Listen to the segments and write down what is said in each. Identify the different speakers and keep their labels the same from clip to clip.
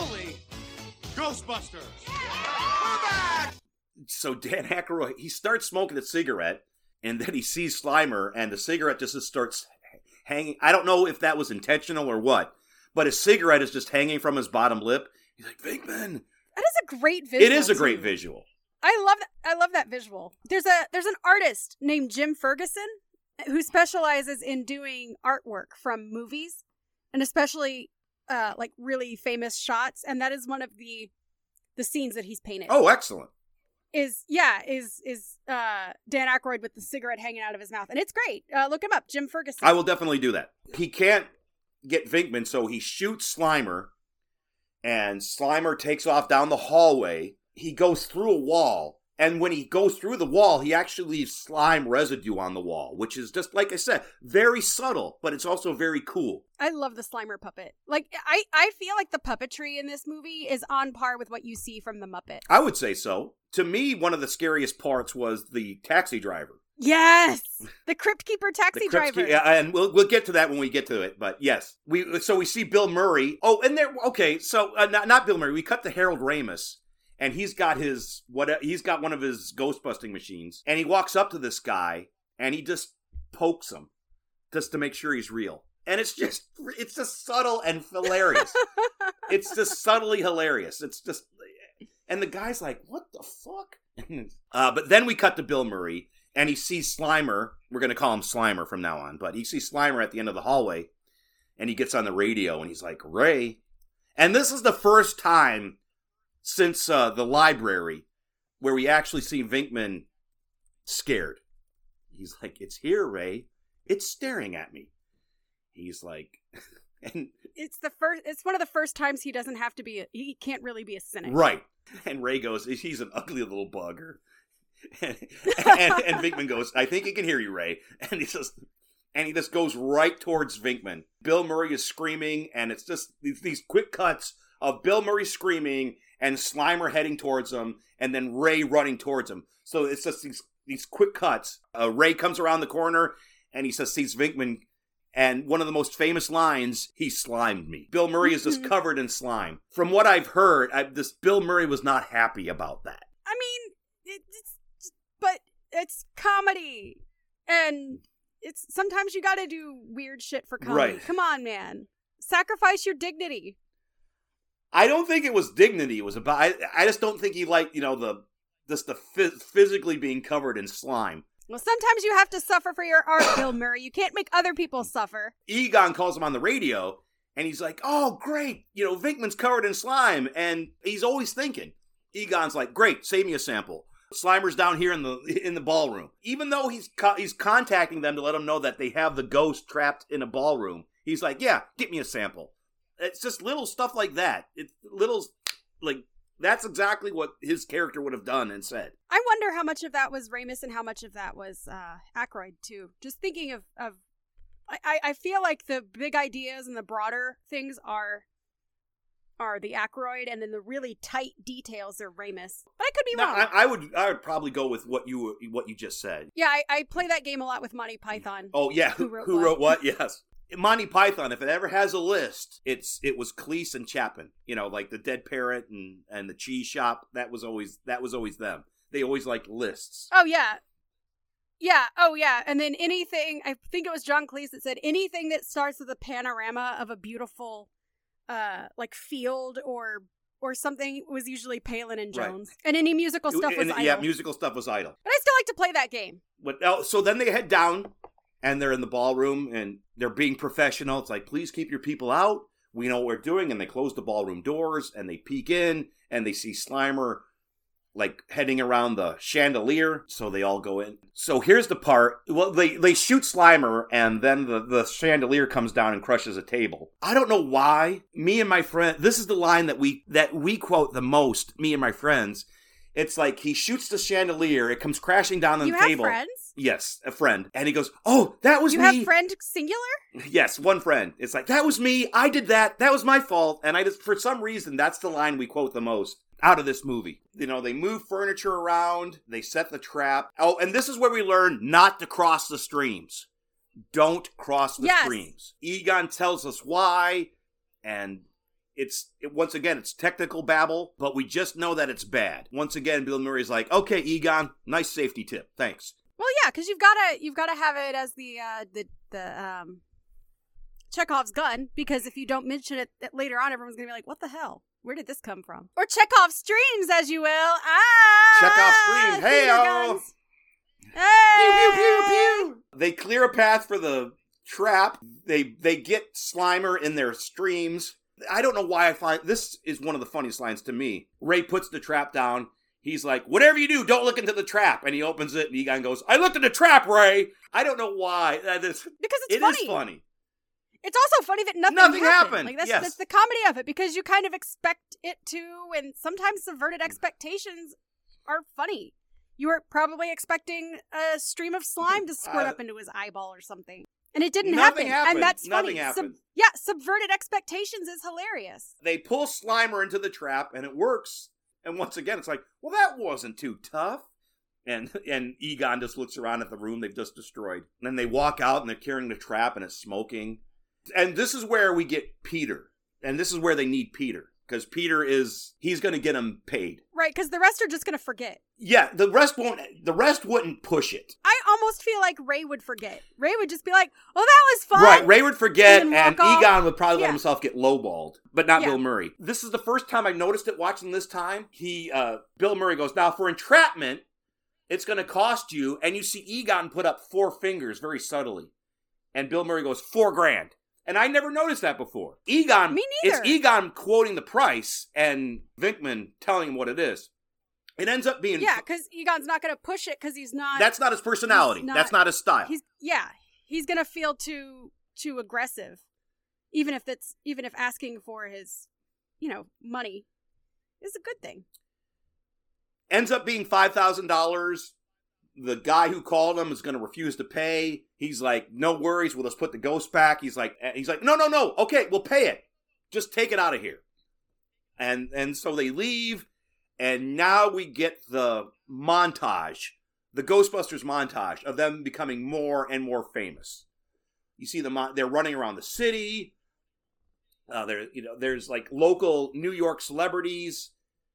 Speaker 1: Holy Ghostbusters!
Speaker 2: So Dan Aykroyd, he starts smoking a cigarette, and then he sees Slimer, and the cigarette just starts hanging. I don't know if that was intentional or what, but his cigarette is just hanging from his bottom lip. He's like, Venkman.
Speaker 3: That is a great visual.
Speaker 2: It is a
Speaker 3: too.
Speaker 2: great visual.
Speaker 3: I love that. I love that visual. There's a there's an artist named Jim Ferguson who specializes in doing artwork from movies and especially uh like really famous shots and that is one of the the scenes that he's painted.
Speaker 2: Oh, excellent.
Speaker 3: Is yeah, is is uh Dan Aykroyd with the cigarette hanging out of his mouth. And it's great. Uh look him up, Jim Ferguson.
Speaker 2: I will definitely do that. He can't get Vinkman, so he shoots Slimer, and Slimer takes off down the hallway. He goes through a wall, and when he goes through the wall, he actually leaves slime residue on the wall, which is just like I said, very subtle, but it's also very cool.
Speaker 3: I love the Slimer puppet. Like I I feel like the puppetry in this movie is on par with what you see from the Muppet.
Speaker 2: I would say so. To me, one of the scariest parts was the taxi driver.
Speaker 3: Yes, the Crypt Keeper taxi driver.
Speaker 2: yeah, and we'll we'll get to that when we get to it. But yes, we so we see Bill Murray. Oh, and there. Okay, so uh, not not Bill Murray. We cut to Harold Ramis, and he's got his what? He's got one of his ghost busting machines, and he walks up to this guy, and he just pokes him, just to make sure he's real. And it's just it's just subtle and hilarious. it's just subtly hilarious. It's just, and the guy's like, "What the fuck?" uh, but then we cut to Bill Murray, and he sees Slimer. We're gonna call him Slimer from now on, but he sees Slimer at the end of the hallway, and he gets on the radio, and he's like, "Ray," and this is the first time since uh, the library where we actually see Vinkman scared. He's like, "It's here, Ray. It's staring at me." He's like, and
Speaker 3: it's the first. It's one of the first times he doesn't have to be. A, he can't really be a cynic.
Speaker 2: Right. And Ray goes, he's an ugly little bugger. And, and, and Vinkman goes, I think he can hear you, Ray. And he says, and he just goes right towards Vinkman. Bill Murray is screaming, and it's just these, these quick cuts of Bill Murray screaming and Slimer heading towards him, and then Ray running towards him. So it's just these these quick cuts. Uh, Ray comes around the corner, and he says, sees Vinkman, and one of the most famous lines, he slimed me. Bill Murray is just covered in slime. From what I've heard, I, this Bill Murray was not happy about that.
Speaker 3: I mean, it's but it's comedy, and it's sometimes you got to do weird shit for comedy.
Speaker 2: Right.
Speaker 3: Come on, man. Sacrifice your dignity.
Speaker 2: I don't think it was dignity. It was about. I, I just don't think he liked, you know, the just the phys- physically being covered in slime.
Speaker 3: Well, sometimes you have to suffer for your art, Bill Murray. You can't make other people suffer.
Speaker 2: Egon calls him on the radio, and he's like, "Oh, great! You know, Vinkman's covered in slime, and he's always thinking." Egon's like, "Great, save me a sample." Slimer's down here in the in the ballroom. Even though he's co- he's contacting them to let them know that they have the ghost trapped in a ballroom, he's like, "Yeah, get me a sample." It's just little stuff like that. It's little like that's exactly what his character would have done and said.
Speaker 3: I wonder how much of that was Ramis and how much of that was uh, Aykroyd too. Just thinking of of, I- I feel like the big ideas and the broader things are are the Aykroyd, and then the really tight details are Ramis. But I could be
Speaker 2: No,
Speaker 3: wrong.
Speaker 2: I, I would I would probably go with what you what you just said.
Speaker 3: yeah, I, I play that game a lot with Monty Python.
Speaker 2: Oh yeah,
Speaker 3: Who
Speaker 2: who,
Speaker 3: wrote
Speaker 2: who
Speaker 3: what?
Speaker 2: wrote what? Yes. Monty Python, if it ever has a list, it's it was Cleese and Chapman. You know, like the Dead Parrot and and the Cheese Shop. That was always that was always them. They always liked lists.
Speaker 3: Oh yeah. Yeah, oh yeah. And then anything I think it was John Cleese that said anything that starts with a panorama of a beautiful uh like field or or something was usually Palin and
Speaker 2: Right.
Speaker 3: Jones. And any musical stuff was
Speaker 2: And,
Speaker 3: Idle.
Speaker 2: yeah, musical stuff was Idle.
Speaker 3: but I still like to play that game.
Speaker 2: But oh, so then they head down, and they're in the ballroom, and they're being professional. It's like, please keep your people out. We know what we're doing, and they close the ballroom doors, and they peek in, and they see Slimer like heading around the chandelier. So they all go in. So here's the part. Well, they they shoot Slimer, and then the the chandelier comes down and crushes a table. I don't know why. Me and my friend. This is the line that we that we quote the most. Me and my friends. It's like he shoots the chandelier, it comes crashing down on
Speaker 3: you
Speaker 2: the
Speaker 3: have
Speaker 2: table.
Speaker 3: friends?
Speaker 2: Yes, a friend. And he goes, Oh, that was
Speaker 3: You
Speaker 2: me.
Speaker 3: have friend singular?
Speaker 2: yes, one friend. It's like, That was me. I did that. That was my fault. And I just, for some reason, that's the line we quote the most out of this movie. You know, they move furniture around, they set the trap. Oh, and this is where we learn not to cross the streams. Don't cross the
Speaker 3: Yes.
Speaker 2: streams. Egon tells us why, and it's it, once again it's technical babble, but we just know that it's bad. Once again, Bill Murray's like, "Okay, Egon, nice safety tip, thanks."
Speaker 3: Well, yeah, because you've gotta you've gotta have it as the uh, the the um Chekhov's gun because if you don't mention it later on, everyone's gonna be like, "What the hell? Where did this come from?" Or Chekhov's streams, as you will. Ah,
Speaker 2: Chekhov's streams. Hey.
Speaker 3: Hey!
Speaker 2: Pew, pew, pew, pew. They clear a path for the trap. They they get Slimer in their streams. I don't know why I find this is one of the funniest lines to me. Ray puts the trap down. He's like, "Whatever you do, don't look into the trap." And he opens it, and Egon goes, "I looked at the trap, Ray." I don't know why. That is,
Speaker 3: Because it's
Speaker 2: it is
Speaker 3: funny.
Speaker 2: funny.
Speaker 3: It's also funny that nothing,
Speaker 2: Nothing
Speaker 3: happened.
Speaker 2: happened,
Speaker 3: Like that's
Speaker 2: yes.
Speaker 3: that's the comedy of it because you kind of expect it to, and sometimes subverted expectations are funny. You were probably expecting a stream of slime to squirt
Speaker 2: Uh,
Speaker 3: up into his eyeball or something, and it didn't
Speaker 2: Nothing
Speaker 3: happen.
Speaker 2: happened.
Speaker 3: And that's
Speaker 2: Nothing
Speaker 3: funny. Sub-
Speaker 2: happened.
Speaker 3: yeah, subverted expectations is hilarious.
Speaker 2: They pull Slimer into the trap, and it works. And once again, it's like, "Well, that wasn't too tough." And and Egon just looks around at the room they've just destroyed. And then they walk out, and they're carrying the trap, and it's smoking. And this is where we get Peter, and this is where they need Peter because Peter is he's going to get him paid.
Speaker 3: Right, because the rest are just gonna forget.
Speaker 2: Yeah, the rest won't. The rest wouldn't push it.
Speaker 3: I almost feel like Ray would forget. Ray would just be like, "Oh, that was fun."
Speaker 2: Right, Ray would forget,
Speaker 3: And
Speaker 2: and,
Speaker 3: then walk off.
Speaker 2: Egon would probably let himself get lowballed, but not
Speaker 3: Yeah.
Speaker 2: Bill Murray. This is the first time I noticed it watching this time. He, uh, Bill Murray goes, now for entrapment, it's going to cost you, and you see Egon put up four fingers very subtly, and Bill Murray goes four grand, and I never noticed that before. Egon,
Speaker 3: Me
Speaker 2: it's. Egon quoting the price and Vinkman telling him what it is. It ends up being
Speaker 3: Yeah, because Egon's not gonna push it because he's not.
Speaker 2: That's not his personality.
Speaker 3: Not-
Speaker 2: That's not his style.
Speaker 3: he's yeah he's gonna feel too too aggressive even if it's even if asking for his you know money is a good thing
Speaker 2: ends up being five thousand dollars. The guy who called him is going to refuse to pay. He's like, "No worries, we'll just put the ghost back." He's like, he's like, "No, no, no. Okay, we'll pay it. Just take it out of here." And and so they leave, and now we get the montage, the Ghostbusters montage of them becoming more and more famous. You see them; they're running around the city. Uh, there, you know, there's like local New York celebrities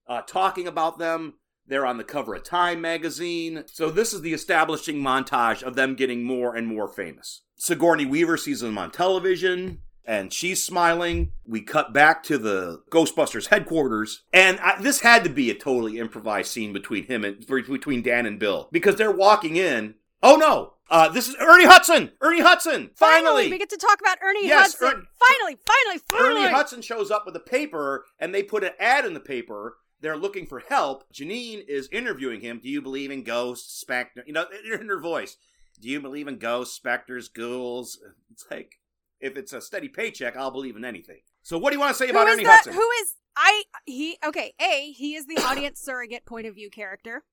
Speaker 2: uh, talking about them. They're on the cover of Time magazine. So this is the establishing montage of them getting more and more famous. Sigourney Weaver sees them on television, and she's smiling. We cut back to the Ghostbusters headquarters, and I, this had to be a totally improvised scene between him and between Dan and Bill because they're walking in. Oh no! Uh, this is Ernie Hudson. Ernie Hudson. Finally,
Speaker 3: we get to talk about ernie
Speaker 2: Yes,
Speaker 3: hudson
Speaker 2: Er-
Speaker 3: finally finally finally
Speaker 2: Ernie Hudson shows up with a paper, and they put an ad in the paper. They're looking for help. Janine is interviewing him. Do you believe in ghosts, specter? You know, in her voice. Do you believe in ghosts, specters, ghouls? It's like, if it's a steady paycheck, I'll believe in anything. So, what do you want to say about Ernie Hudson?
Speaker 3: who is i he okay a he is the audience surrogate point of view character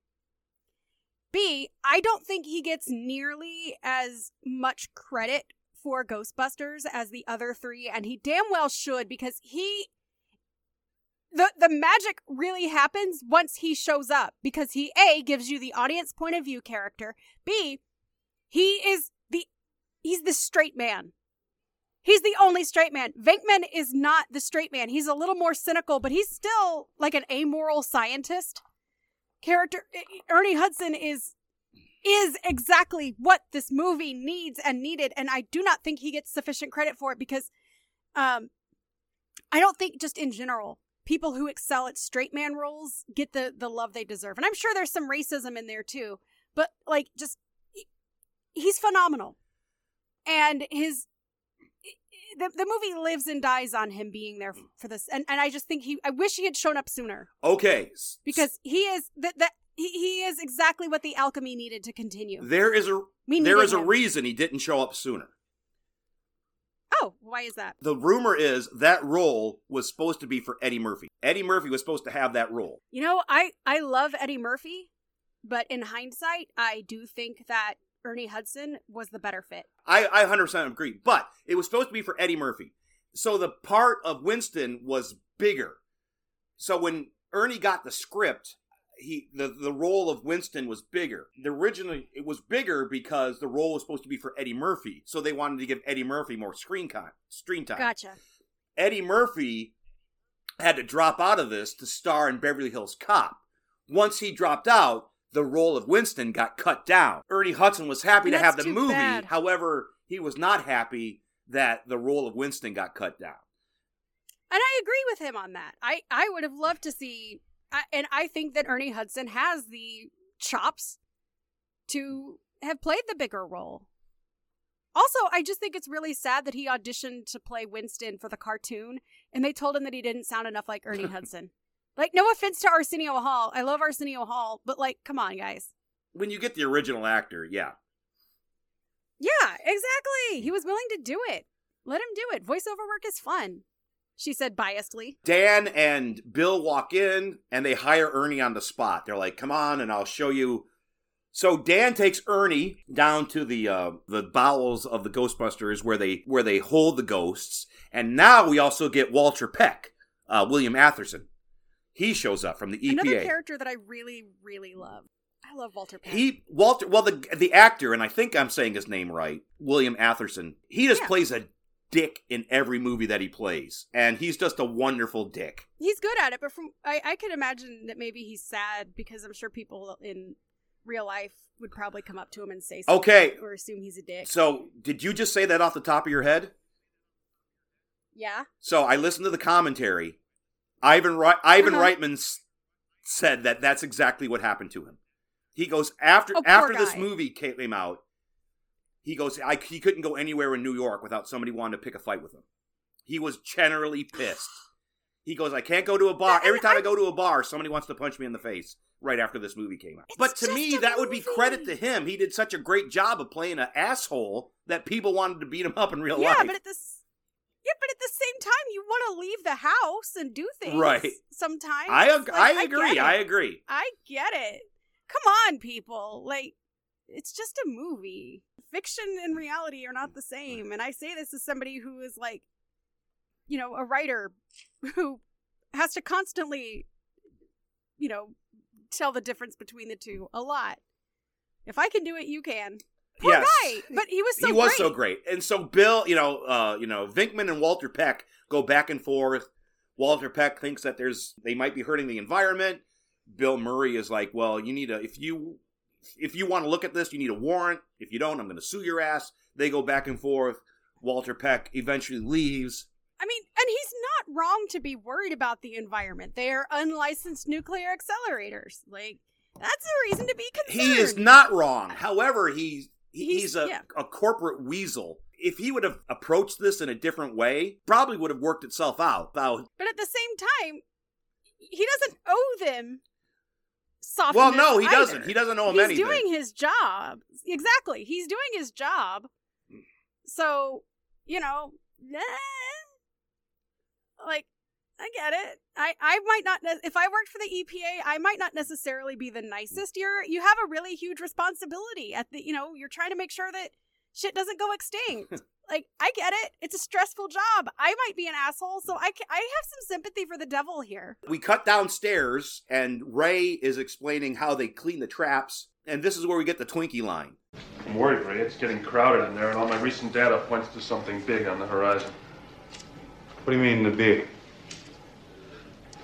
Speaker 3: b i don't think he gets nearly as much credit for ghostbusters as the other three and he damn well should because he the the magic really happens once he shows up because he a gives you the audience point of view character. B he is the he's the straight man. He's the only straight man. Venkman is not the straight man. He's a little more cynical but he's still like an amoral scientist. Character ernie hudson is is exactly what this movie needs and needed and i do not think he gets sufficient credit for it because um i don't think just in general people who excel at straight man roles get the the love they deserve. And i'm sure there's some racism in there too. But like just he's phenomenal. And his the, the movie lives and dies on him being there for this. And, and i just think he i wish he had shown up sooner.
Speaker 2: Okay.
Speaker 3: because he is that that he, he is exactly what the alchemy needed to continue.
Speaker 2: There is a
Speaker 3: we
Speaker 2: there is a reason he didn't show up sooner.
Speaker 3: Oh why is that
Speaker 2: The rumor is that role was supposed to be for Eddie Murphy. Eddie Murphy was supposed to have that role.
Speaker 3: You know, I I love Eddie Murphy, but in hindsight, I do think that Ernie Hudson was the better fit.
Speaker 2: I, I 100% agree. But it was supposed to be for Eddie Murphy. So the part of Winston was bigger. So when Ernie got the script, he the, the role of Winston was bigger. The originally it was bigger because the role was supposed to be for Eddie Murphy. So they wanted to give Eddie Murphy more screen time. Screen time.
Speaker 3: Gotcha.
Speaker 2: Eddie Murphy had to drop out of this to star in Beverly Hills Cop. Once he dropped out, the role of Winston got cut down. Ernie Hudson was happy
Speaker 3: And
Speaker 2: to have the movie.
Speaker 3: bad.
Speaker 2: However, he was not happy that the role of Winston got cut down.
Speaker 3: And I agree with him on that. I, I would have loved to see, I, and I think that Ernie Hudson has the chops to have played the bigger role. Also, I just think it's really sad that he auditioned to play Winston for the cartoon, and they told him that he didn't sound enough like Ernie Hudson. Like, no offense to Arsenio Hall. I love Arsenio Hall, but like, come on, guys.
Speaker 2: When you get the original actor, yeah.
Speaker 3: Yeah, exactly. He mm. was willing to do it. Let him do it. Voiceover work is fun, she said biasedly.
Speaker 2: Dan and Bill walk in and they hire Ernie on the spot. They're like, "Come on, and I'll show you." So Dan takes Ernie down to the uh, the bowels of the Ghostbusters where they where they hold the ghosts, and now we also get Walter Peck, uh, William Atherton. He shows up from the EPA.
Speaker 3: Another character that I really, really love. I love Walter Peck.
Speaker 2: He Walter, well the the actor, and I think I'm saying his name right, William Atherton. He just
Speaker 3: Yeah.
Speaker 2: plays a dick in every movie that he plays, and he's just a wonderful dick.
Speaker 3: He's good at it, but from I, I could imagine that maybe he's sad because I'm sure people in real life would probably come up to him and say something
Speaker 2: Okay.
Speaker 3: or assume he's a dick.
Speaker 2: So, did you just say that off the top of your head?
Speaker 3: yeah.
Speaker 2: So I listened to the commentary. Ivan Re- Ivan
Speaker 3: Uh-huh.
Speaker 2: Reitman s- said that that's exactly what happened to him. He goes after
Speaker 3: Oh,
Speaker 2: after this movie came out. He goes, I, he couldn't go anywhere in New York without somebody wanting to pick a fight with him. He was generally pissed. He goes, I can't go to a bar. Every time I,
Speaker 3: I-
Speaker 2: go to a bar, somebody wants to punch me in the face right after this movie came out.
Speaker 3: It's
Speaker 2: but to me, that would be credit to him. He did such a great job of playing an asshole that people wanted to beat him up in real
Speaker 3: Yeah,
Speaker 2: life.
Speaker 3: but at this yeah, but at the same time you want to leave the house and do things
Speaker 2: Right.
Speaker 3: sometimes.
Speaker 2: I, ag-
Speaker 3: Like,
Speaker 2: I agree.
Speaker 3: it.
Speaker 2: I agree.
Speaker 3: I get it. Come on, people. Like, it's just a movie. Fiction and reality are not the same. And I say this as somebody who is like, you know, a writer who has to constantly, you know, tell the difference between the two a lot. If I can do it, you can. Poor
Speaker 2: Yes.
Speaker 3: guy, but he was so
Speaker 2: he was
Speaker 3: great.
Speaker 2: so great. And so Bill, you know, uh, you know, Vinkman and Walter Peck go back and forth. Walter Peck thinks that there's they might be hurting the environment. Bill Murray is like, well, you need to if you if you want to look at this, you need a warrant. If you don't, I'm going to sue your ass. They go back and forth. Walter Peck eventually leaves.
Speaker 3: I mean, and he's not wrong to be worried about the environment. They are unlicensed nuclear accelerators. Like, that's a reason to be concerned.
Speaker 2: He is not wrong. However, he's he-
Speaker 3: He's-
Speaker 2: he's, a,
Speaker 3: yeah.
Speaker 2: a corporate weasel. If he would have approached this in a different way, probably would have worked itself out. Without
Speaker 3: But at the same time, he doesn't owe them
Speaker 2: well, no, he
Speaker 3: either.
Speaker 2: doesn't. He doesn't owe him
Speaker 3: He's
Speaker 2: anything.
Speaker 3: doing his job. Exactly. He's doing his job. So, you know, like I get it. I I might not if I worked for the EPA, I might not necessarily be the nicest. You're you have a really huge responsibility at the you know, you're trying to make sure that shit doesn't go extinct. like I get it. It's a stressful job. I might be an asshole, so I ca- I have some sympathy for the devil here.
Speaker 2: we cut downstairs, and Ray is explaining how they clean the traps, and this is where we get the Twinkie line.
Speaker 4: I'm worried, Ray. It's getting crowded in there, and all my recent data points to something big on the horizon.
Speaker 1: What do you mean, the big?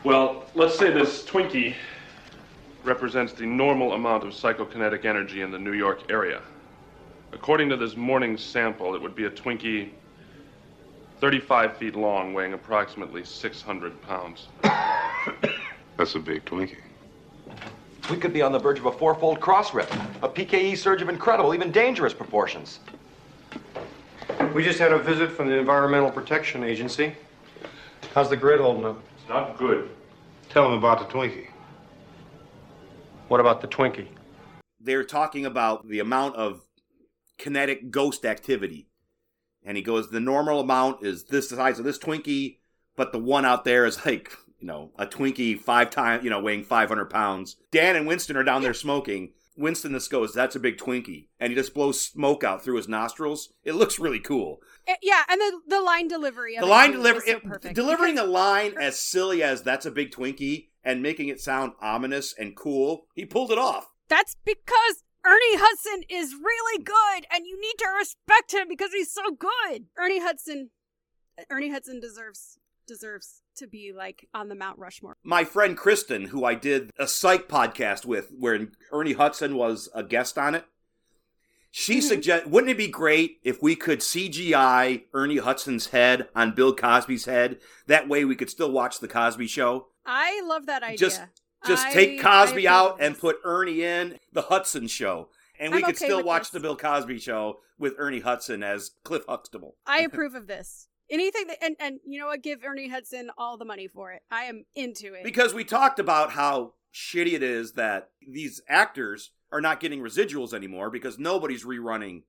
Speaker 4: Well, let's say this Twinkie represents the normal amount of psychokinetic energy in the New York area. According to this morning's sample, it would be a Twinkie 35 feet long, weighing approximately 600 pounds.
Speaker 1: That's a big Twinkie.
Speaker 5: We could be on the verge of a fourfold cross rip, a PKE surge of incredible, even dangerous proportions.
Speaker 6: We just had a visit from the Environmental Protection Agency. How's the grid holding up?
Speaker 4: It's not good.
Speaker 1: Tell them about the Twinkie.
Speaker 6: What about the Twinkie?
Speaker 2: They're talking about the amount of kinetic ghost activity, and he goes, the normal amount is this size of this Twinkie, but the one out there is like you know a Twinkie five times you know weighing 500 pounds. Dan and Winston are down there smoking. Winston just goes, "That's a big Twinkie," and he just blows smoke out through his nostrils. It looks really cool.
Speaker 3: Eh, yeah, and the the line delivery.
Speaker 2: The line delivery,
Speaker 3: so perfect
Speaker 2: delivering a line as silly as "That's a big Twinkie" and making it sound ominous and cool. He pulled it off.
Speaker 3: That's because Ernie Hudson is really good, and you need to respect him because he's so good. Ernie Hudson, Ernie Hudson deserves deserves to be like on the Mount Rushmore.
Speaker 2: My friend Kristen, who I did a psych podcast with, where Ernie Hudson was a guest on it, she
Speaker 3: Mhm.
Speaker 2: suggest wouldn't it be great if we could CGI Ernie Hudson's head on Bill Cosby's head? That way we could still watch the Cosby show.
Speaker 3: I love that idea.
Speaker 2: Just- Just
Speaker 3: I-
Speaker 2: take Cosby out and put Ernie in the Hudson show. And we
Speaker 3: I'm
Speaker 2: could
Speaker 3: okay
Speaker 2: still watch
Speaker 3: this.
Speaker 2: the Bill Cosby show with Ernie Hudson as Cliff Huxtable.
Speaker 3: I approve of this. Anything that and and you know what? Give Ernie Hudson all the money for it. I am into it.
Speaker 2: Because we talked about how shitty it is that these actors are not getting residuals anymore because nobody's rerunning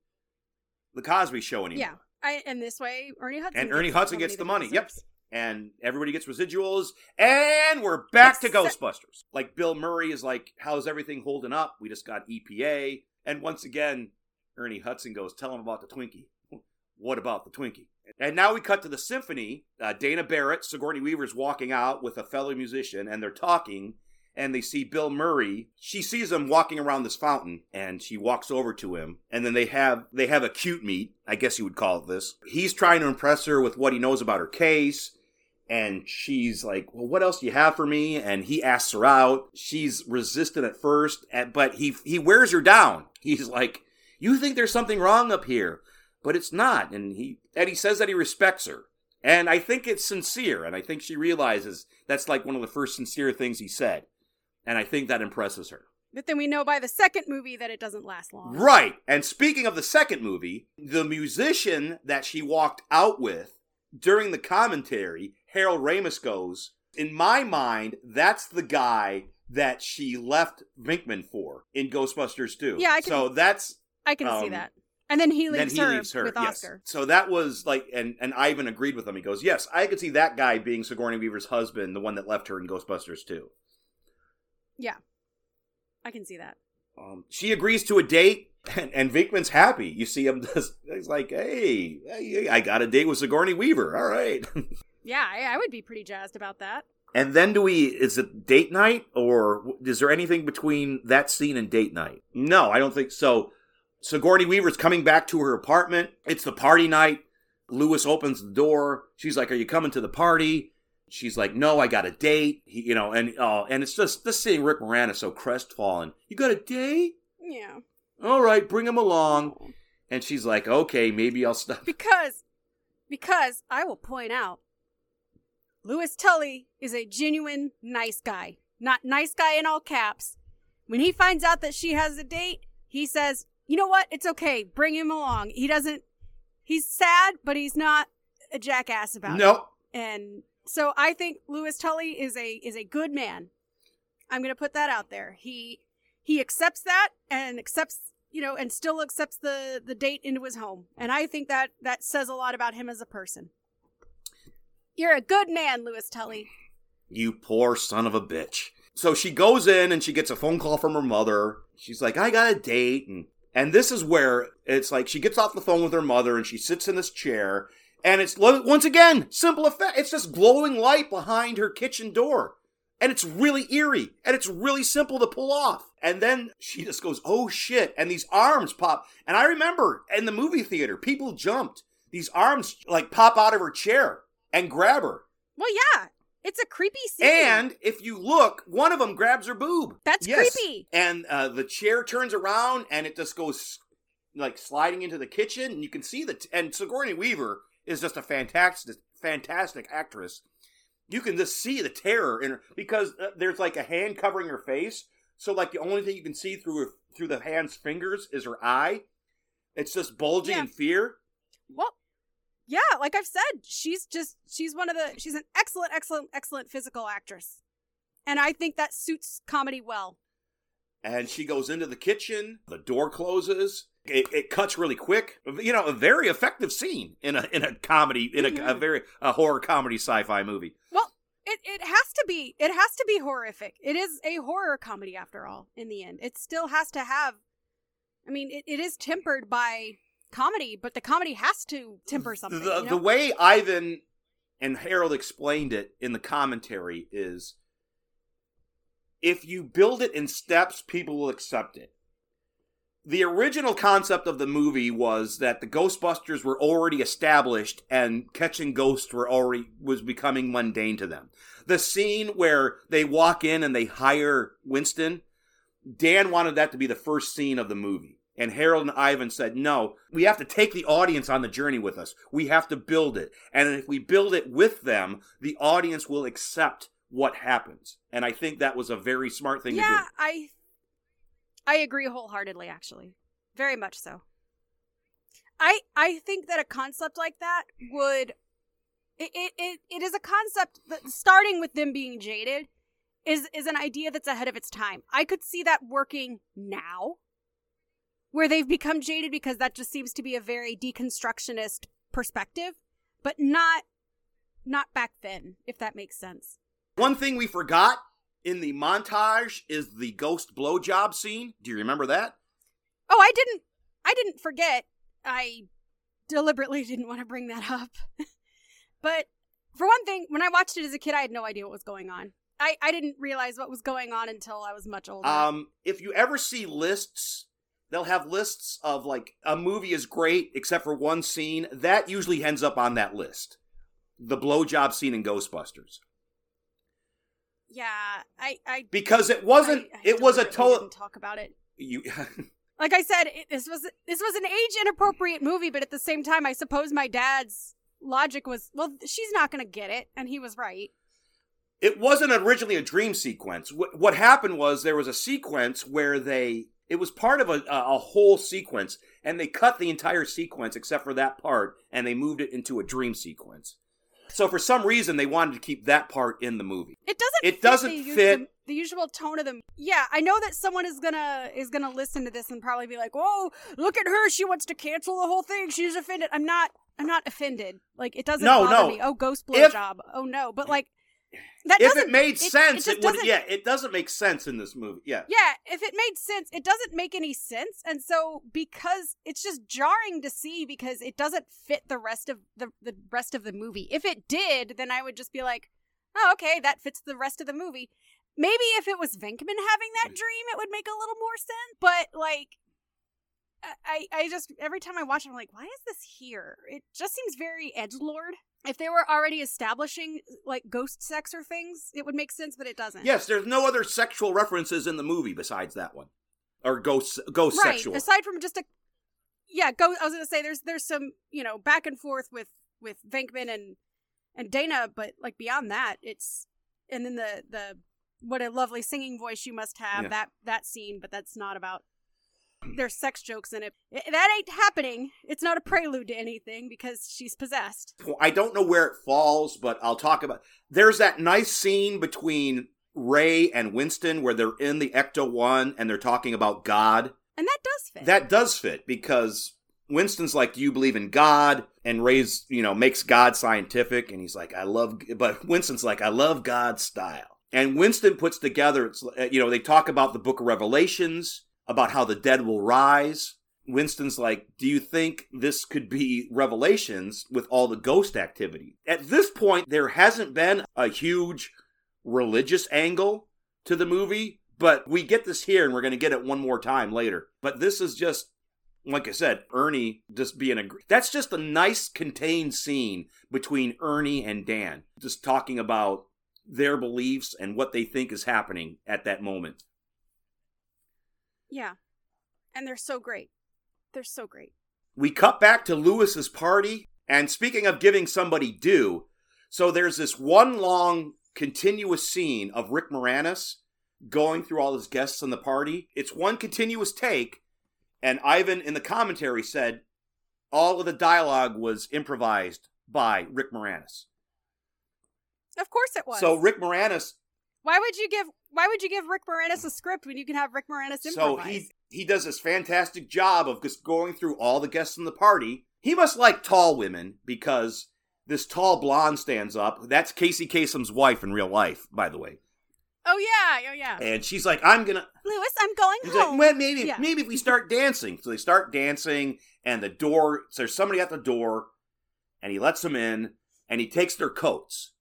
Speaker 2: the Cosby show anymore.
Speaker 3: yeah, I and this way Ernie Hudson
Speaker 2: And Ernie Hudson gets the money. Yep. And everybody gets residuals. And we're back to Ghostbusters. Like Bill Murray is like, how's everything holding up? We just got EPA. And once again, Ernie Hudson goes, tell him about the Twinkie. What about the Twinkie? And now we cut to the symphony. Uh, Dana Barrett, Sigourney Weaver's walking out with a fellow musician, and they're talking. And they see Bill Murray. She sees him walking around this fountain, and she walks over to him. And then they have they have a cute meet, I guess you would call it this. He's trying to impress her with what he knows about her case and she's like, "Well, what else do you have for me?" And he asks her out. She's resistant at first, but he he wears her down. He's like, "You think there's something wrong up here, but it's not." And he and he says that he respects her, and I think it's sincere, and I think she realizes that's like one of the first sincere things he said, and I think that impresses her.
Speaker 3: But then we know by the second movie that it doesn't last long.
Speaker 2: Right. And speaking of the second movie, the musician that she walked out with during the commentary, Harold Ramis goes, In my mind, that's the guy that she left Vinkman for in Ghostbusters 2.
Speaker 3: Yeah, I can-
Speaker 2: So that's
Speaker 3: I can see
Speaker 2: Um,
Speaker 3: that. And then he
Speaker 2: then
Speaker 3: leaves,
Speaker 2: he
Speaker 3: her,
Speaker 2: leaves her
Speaker 3: with
Speaker 2: yes.
Speaker 3: Oscar.
Speaker 2: So that was like, and and Ivan agreed with him. He goes, "Yes, I could see that guy being Sigourney Weaver's husband, the one that left her in Ghostbusters 2.
Speaker 3: Yeah, I can see that.
Speaker 2: Um, she agrees to a date, and, and Vinkman's happy. You see him, just, he's like, hey, I got a date with Sigourney Weaver. All right.
Speaker 3: Yeah, I, I would be pretty jazzed about that.
Speaker 2: and then do we, is it date night, or is there anything between that scene and date night? No, I don't think so. Sigourney Weaver's coming back to her apartment. It's the party night. Louis opens the door. She's like, "Are you coming to the party?" She's like, "No, I got a date." He, you know, and oh, and it's just just seeing Rick Moranis so crestfallen. You got a date?
Speaker 3: Yeah.
Speaker 2: All right, bring him along. Oh. And she's like, okay, maybe I'll stop.
Speaker 3: Because, because I will point out, Louis Tully is a genuine nice guy. Not nice guy in all caps. When he finds out that she has a date, he says, you know what? It's okay. Bring him along. He doesn't, he's sad, but he's not a jackass about it.
Speaker 2: No,
Speaker 3: And so I think Louis Tully is a is a good man. I'm going to put that out there. He he accepts that and accepts, you know, and still accepts the the date into his home. And I think that that says a lot about him as a person. You're a good man, Louis Tully.
Speaker 2: you poor son of a bitch. So she goes in and she gets a phone call from her mother. She's like, I got a date. And, and this is where it's like she gets off the phone with her mother and she sits in this chair. And it's once again, simple effect. It's just glowing light behind her kitchen door. And it's really eerie. And it's really simple to pull off. And then she just goes, oh shit. And these arms pop. And I remember in the movie theater, people jumped. These arms like pop out of her chair and grab her.
Speaker 3: Well, yeah. It's a creepy scene.
Speaker 2: And if you look, one of them grabs her boob.
Speaker 3: That's
Speaker 2: Yes.
Speaker 3: creepy.
Speaker 2: And uh, the chair turns around and it just goes like sliding into the kitchen. And you can see that. And Sigourney Weaver is just a fantastic, fantastic actress. You can just see the terror in her because uh, there's like a hand covering her face. So like the only thing you can see through her, through the hand's fingers is her eye. It's just bulging
Speaker 3: Yeah.
Speaker 2: in fear.
Speaker 3: Well, yeah, like I've said, she's just she's one of the she's an excellent, excellent, excellent physical actress. And I think that suits comedy well.
Speaker 2: and she goes into the kitchen. The door closes. It, it cuts really quick. You know, a very effective scene in a in a comedy in a, a
Speaker 3: Mhm.
Speaker 2: very a horror comedy sci-fi movie.
Speaker 3: Well, it, it has to be it has to be horrific. It is a horror comedy after all, in the end. It still has to have I mean, it, it is tempered by comedy, but the comedy has to temper something.
Speaker 2: The
Speaker 3: you know?
Speaker 2: the way Ivan and Harold explained it in the commentary is if you build it in steps, people will accept it. the original concept of the movie was that the Ghostbusters were already established and catching ghosts were already was becoming mundane to them. The scene where they walk in and they hire Winston, Dan wanted that to be the first scene of the movie. And Harold and Ivan said, no, we have to take the audience on the journey with us. We have to build it. And if we build it with them, the audience will accept what happens. And I think that was a very smart thing to do.
Speaker 3: yeah, I I agree wholeheartedly actually. Very much so. I I think that a concept like that would it it, it, it is a concept that starting with them being jaded is is an idea that's ahead of its time. I could see that working now where they've become jaded because that just seems to be a very deconstructionist perspective, but not not back then, if that makes sense.
Speaker 2: One thing we forgot in the montage is the ghost blowjob scene. Do you remember that?
Speaker 3: Oh, I didn't I didn't forget. I deliberately didn't want to bring that up. but for one thing, when I watched it as a kid, I had no idea what was going on. I, I didn't realize what was going on until I was much older.
Speaker 2: Um, if you ever see lists, they'll have lists of like a movie is great except for one scene. That usually ends up on that list. The blowjob scene in Ghostbusters.
Speaker 3: yeah, I I
Speaker 2: Because it wasn't
Speaker 3: I- I
Speaker 2: it was a total
Speaker 3: talk about it.
Speaker 2: you
Speaker 3: Like I said, it, this was this was an age inappropriate movie, but at the same time, I suppose my dad's logic was, well, she's not going to get it, and he was right.
Speaker 2: it wasn't originally a dream sequence. What, what happened was there was a sequence where they it was part of a, a whole sequence, and they cut the entire sequence except for that part, and they moved it into a dream sequence. So for some reason, they wanted to keep that part in the movie.
Speaker 3: It doesn't.
Speaker 2: It
Speaker 3: fit
Speaker 2: doesn't
Speaker 3: the,
Speaker 2: fit-
Speaker 3: the, the usual tone of them. Yeah, I know that someone is gonna is gonna listen to this and probably be like, "Whoa, look at her! She wants to cancel the whole thing. She's offended." I'm not. I'm not offended. Like it doesn't
Speaker 2: No,
Speaker 3: bother
Speaker 2: no.
Speaker 3: me. Oh, ghost
Speaker 2: If-
Speaker 3: blowjob. Oh no, but like that
Speaker 2: If it made
Speaker 3: it-
Speaker 2: sense,
Speaker 3: it
Speaker 2: it,
Speaker 3: just
Speaker 2: would. Yeah, it doesn't make sense in this movie. Yeah.
Speaker 3: Yeah, if it made sense, it doesn't make any sense. And so because it's just jarring to see because it doesn't fit the rest of the the rest of the movie. If it did, then I would just be like, "Oh, okay, that fits the rest of the movie." Maybe if it was Venkman having that dream, it would make a little more sense. But like I I just every time I watch it, I'm like, "Why is this here?" It just seems very edge lord. If they were already establishing like ghost sex or things, it would make sense, but it doesn't.
Speaker 2: Yes, there's no other sexual references in the movie besides that one, or ghost ghost
Speaker 3: right
Speaker 2: sexual.
Speaker 3: aside from just a yeah go i was gonna say there's there's some you know back and forth with with venkman and and dana but like beyond that it's and then the the what a lovely singing voice you must have
Speaker 2: Yeah.
Speaker 3: that that scene but that's not about there's sex jokes in it. That ain't happening it's not a prelude to anything because she's possessed
Speaker 2: I don't know where it falls, but I'll talk about. There's that nice scene between Ray and Winston where they're in the Ecto One and they're talking about God.
Speaker 3: and that does fit
Speaker 2: That does fit because Winston's like, "Do you believe in God?" and Ray's, you know, makes God scientific, and he's like, "I love," but Winston's like, "I love God's style." And Winston puts together, it's, uh, you know, they talk about the Book of Revelations, about how the dead will rise. Winston's like, "Do you think this could be Revelations with all the ghost activity?" At this point, there hasn't been a huge religious angle to the movie, but we get this here and we're going to get it one more time later. But this is just like I said, Ernie just being a that's just a nice contained scene between Ernie and Dan, just talking about their beliefs and what they think is happening at that moment.
Speaker 3: Yeah and they're so great they're so great
Speaker 2: We cut back to Louis's party, and speaking of giving somebody due, so there's this one long continuous scene of Rick Moranis going through all his guests in the party. It's one continuous take, and Ivan in the commentary said all of the dialogue was improvised by Rick Moranis.
Speaker 3: of course it was
Speaker 2: So Rick Moranis,
Speaker 3: why would you give why would you give rick moranis a script when you can have rick moranis improvise?
Speaker 2: so he he does this fantastic job of just going through all the guests in the party. He must like tall women because this tall blonde stands up. That's Casey Kasem's wife in real life, by the way.
Speaker 3: Oh yeah, oh yeah.
Speaker 2: And she's like, "I'm gonna."
Speaker 3: Louis, I'm going
Speaker 2: He's
Speaker 3: home.
Speaker 2: like, well, maybe,
Speaker 3: Yeah.
Speaker 2: maybe if we start dancing. So they start dancing, and the door. So there's somebody at the door, and he lets them in, and he takes their coats,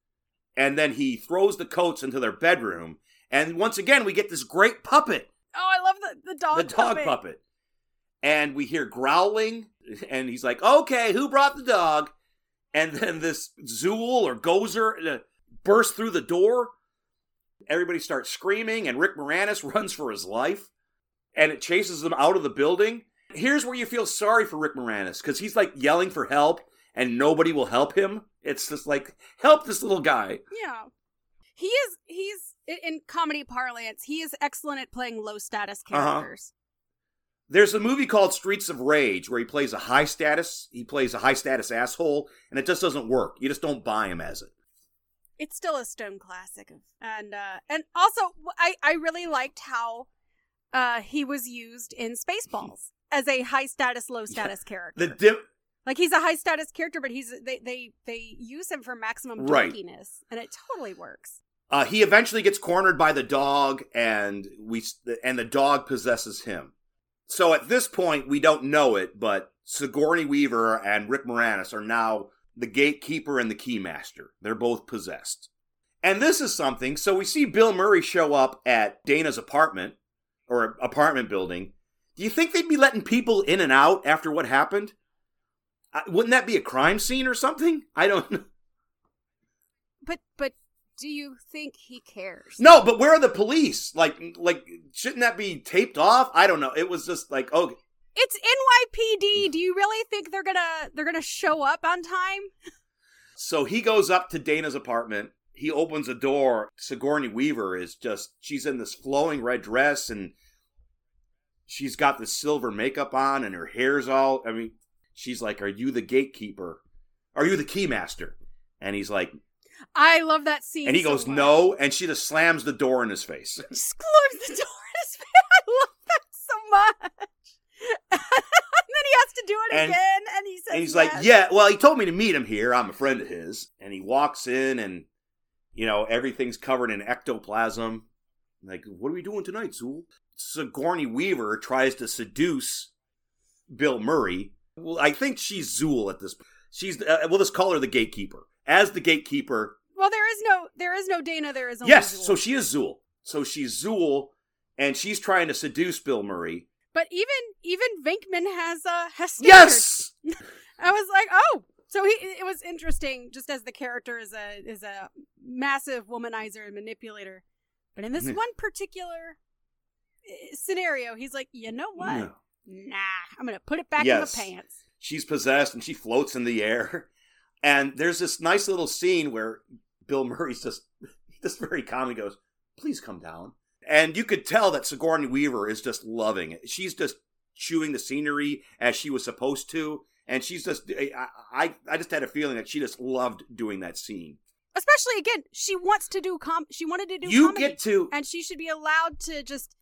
Speaker 2: and then he throws the coats into their bedroom. And once again, we get this great puppet,
Speaker 3: oh, I love the the dog. Puppet.
Speaker 2: The dog
Speaker 3: puppet.
Speaker 2: puppet. and we hear growling, and he's like, "Okay, who brought the dog?" And then this Zuul or Gozer uh, bursts through the door. Everybody starts screaming, and Rick Moranis runs for his life, and it chases them out of the building. Here's where you feel sorry for Rick Moranis because he's like yelling for help, and nobody will help him. It's just like, help this little guy.
Speaker 3: Yeah. He is he's in comedy parlance, he is excellent at playing low status
Speaker 2: Uh-huh.
Speaker 3: characters.
Speaker 2: There's a movie called Streets of Rage where he plays a high status, he plays a high status asshole, and it just doesn't work. You just don't buy him as it.
Speaker 3: It's still a stone classic of and uh and also I I really liked how uh he was used in Spaceballs as a high status low status character.
Speaker 2: The dim-
Speaker 3: like he's a high status character but he's they they they use him for maximum
Speaker 2: Right.
Speaker 3: dorkiness and it totally works.
Speaker 2: Uh, he eventually gets cornered by the dog, and we and the dog possesses him. So at this point, we don't know it, but Sigourney Weaver and Rick Moranis are now the gatekeeper and the keymaster. They're both possessed. And this is something. So we see Bill Murray show up at Dana's apartment or apartment building. Do you think they'd be letting people in and out after what happened? Wouldn't that be a crime scene or something? I don't know.
Speaker 3: But but do you think he cares?
Speaker 2: No, but where are the police? Like, like shouldn't that be taped off? I don't know. It was just like, oh,
Speaker 3: It's NYPD. Do you really think they're gonna they're gonna show up on time?
Speaker 2: so he goes up to Dana's apartment. He opens a door. Sigourney Weaver is just she's in this flowing red dress and she's got this silver makeup on and her hair's all. I mean, she's like, "Are you the gatekeeper? Are you the keymaster?" And he's like,
Speaker 3: I love that scene.
Speaker 2: and he
Speaker 3: so
Speaker 2: goes,
Speaker 3: much.
Speaker 2: "No," and she just slams the door in his face.
Speaker 3: Just close the door in his face. I love that so much. and then he has to do it
Speaker 2: And-
Speaker 3: again, and he says,
Speaker 2: And he's
Speaker 3: yes.
Speaker 2: like, yeah, well, he told me to meet him here. I'm a friend of his. And he walks in and, you know, everything's covered in ectoplasm. Like, what are we doing tonight, Zuul? Sigourney Weaver tries to seduce Bill Murray. Well, I think she's Zuul at this point. She's, uh, we'll just call her the gatekeeper. As the gatekeeper,
Speaker 3: Well, there is no, there is no Dana. There is only
Speaker 2: yes,
Speaker 3: Zuul.
Speaker 2: so she is Zuul. So she's Zuul, and she's trying to seduce Bill Murray.
Speaker 3: But even even Venkman has uh has standards.
Speaker 2: Yes!
Speaker 3: I was like, oh, so he. It was interesting, just as the character is a is a massive womanizer and manipulator, but in this
Speaker 2: Mhm.
Speaker 3: one particular eh, scenario, he's like, you know what?
Speaker 2: No.
Speaker 3: Nah, I'm gonna put it back
Speaker 2: Yes.
Speaker 3: in the pants.
Speaker 2: she's possessed and she floats in the air. And there's this nice little scene where Bill Murray's just just very calmly goes, "Please come down." And you could tell that Sigourney Weaver is just loving it. She's just chewing the scenery as she was supposed to, and she's just I I, I just had a feeling that she just loved doing that scene.
Speaker 3: Especially again, she wants to do com. She wanted to do.
Speaker 2: You
Speaker 3: comedy,
Speaker 2: get to
Speaker 3: and she should be allowed to just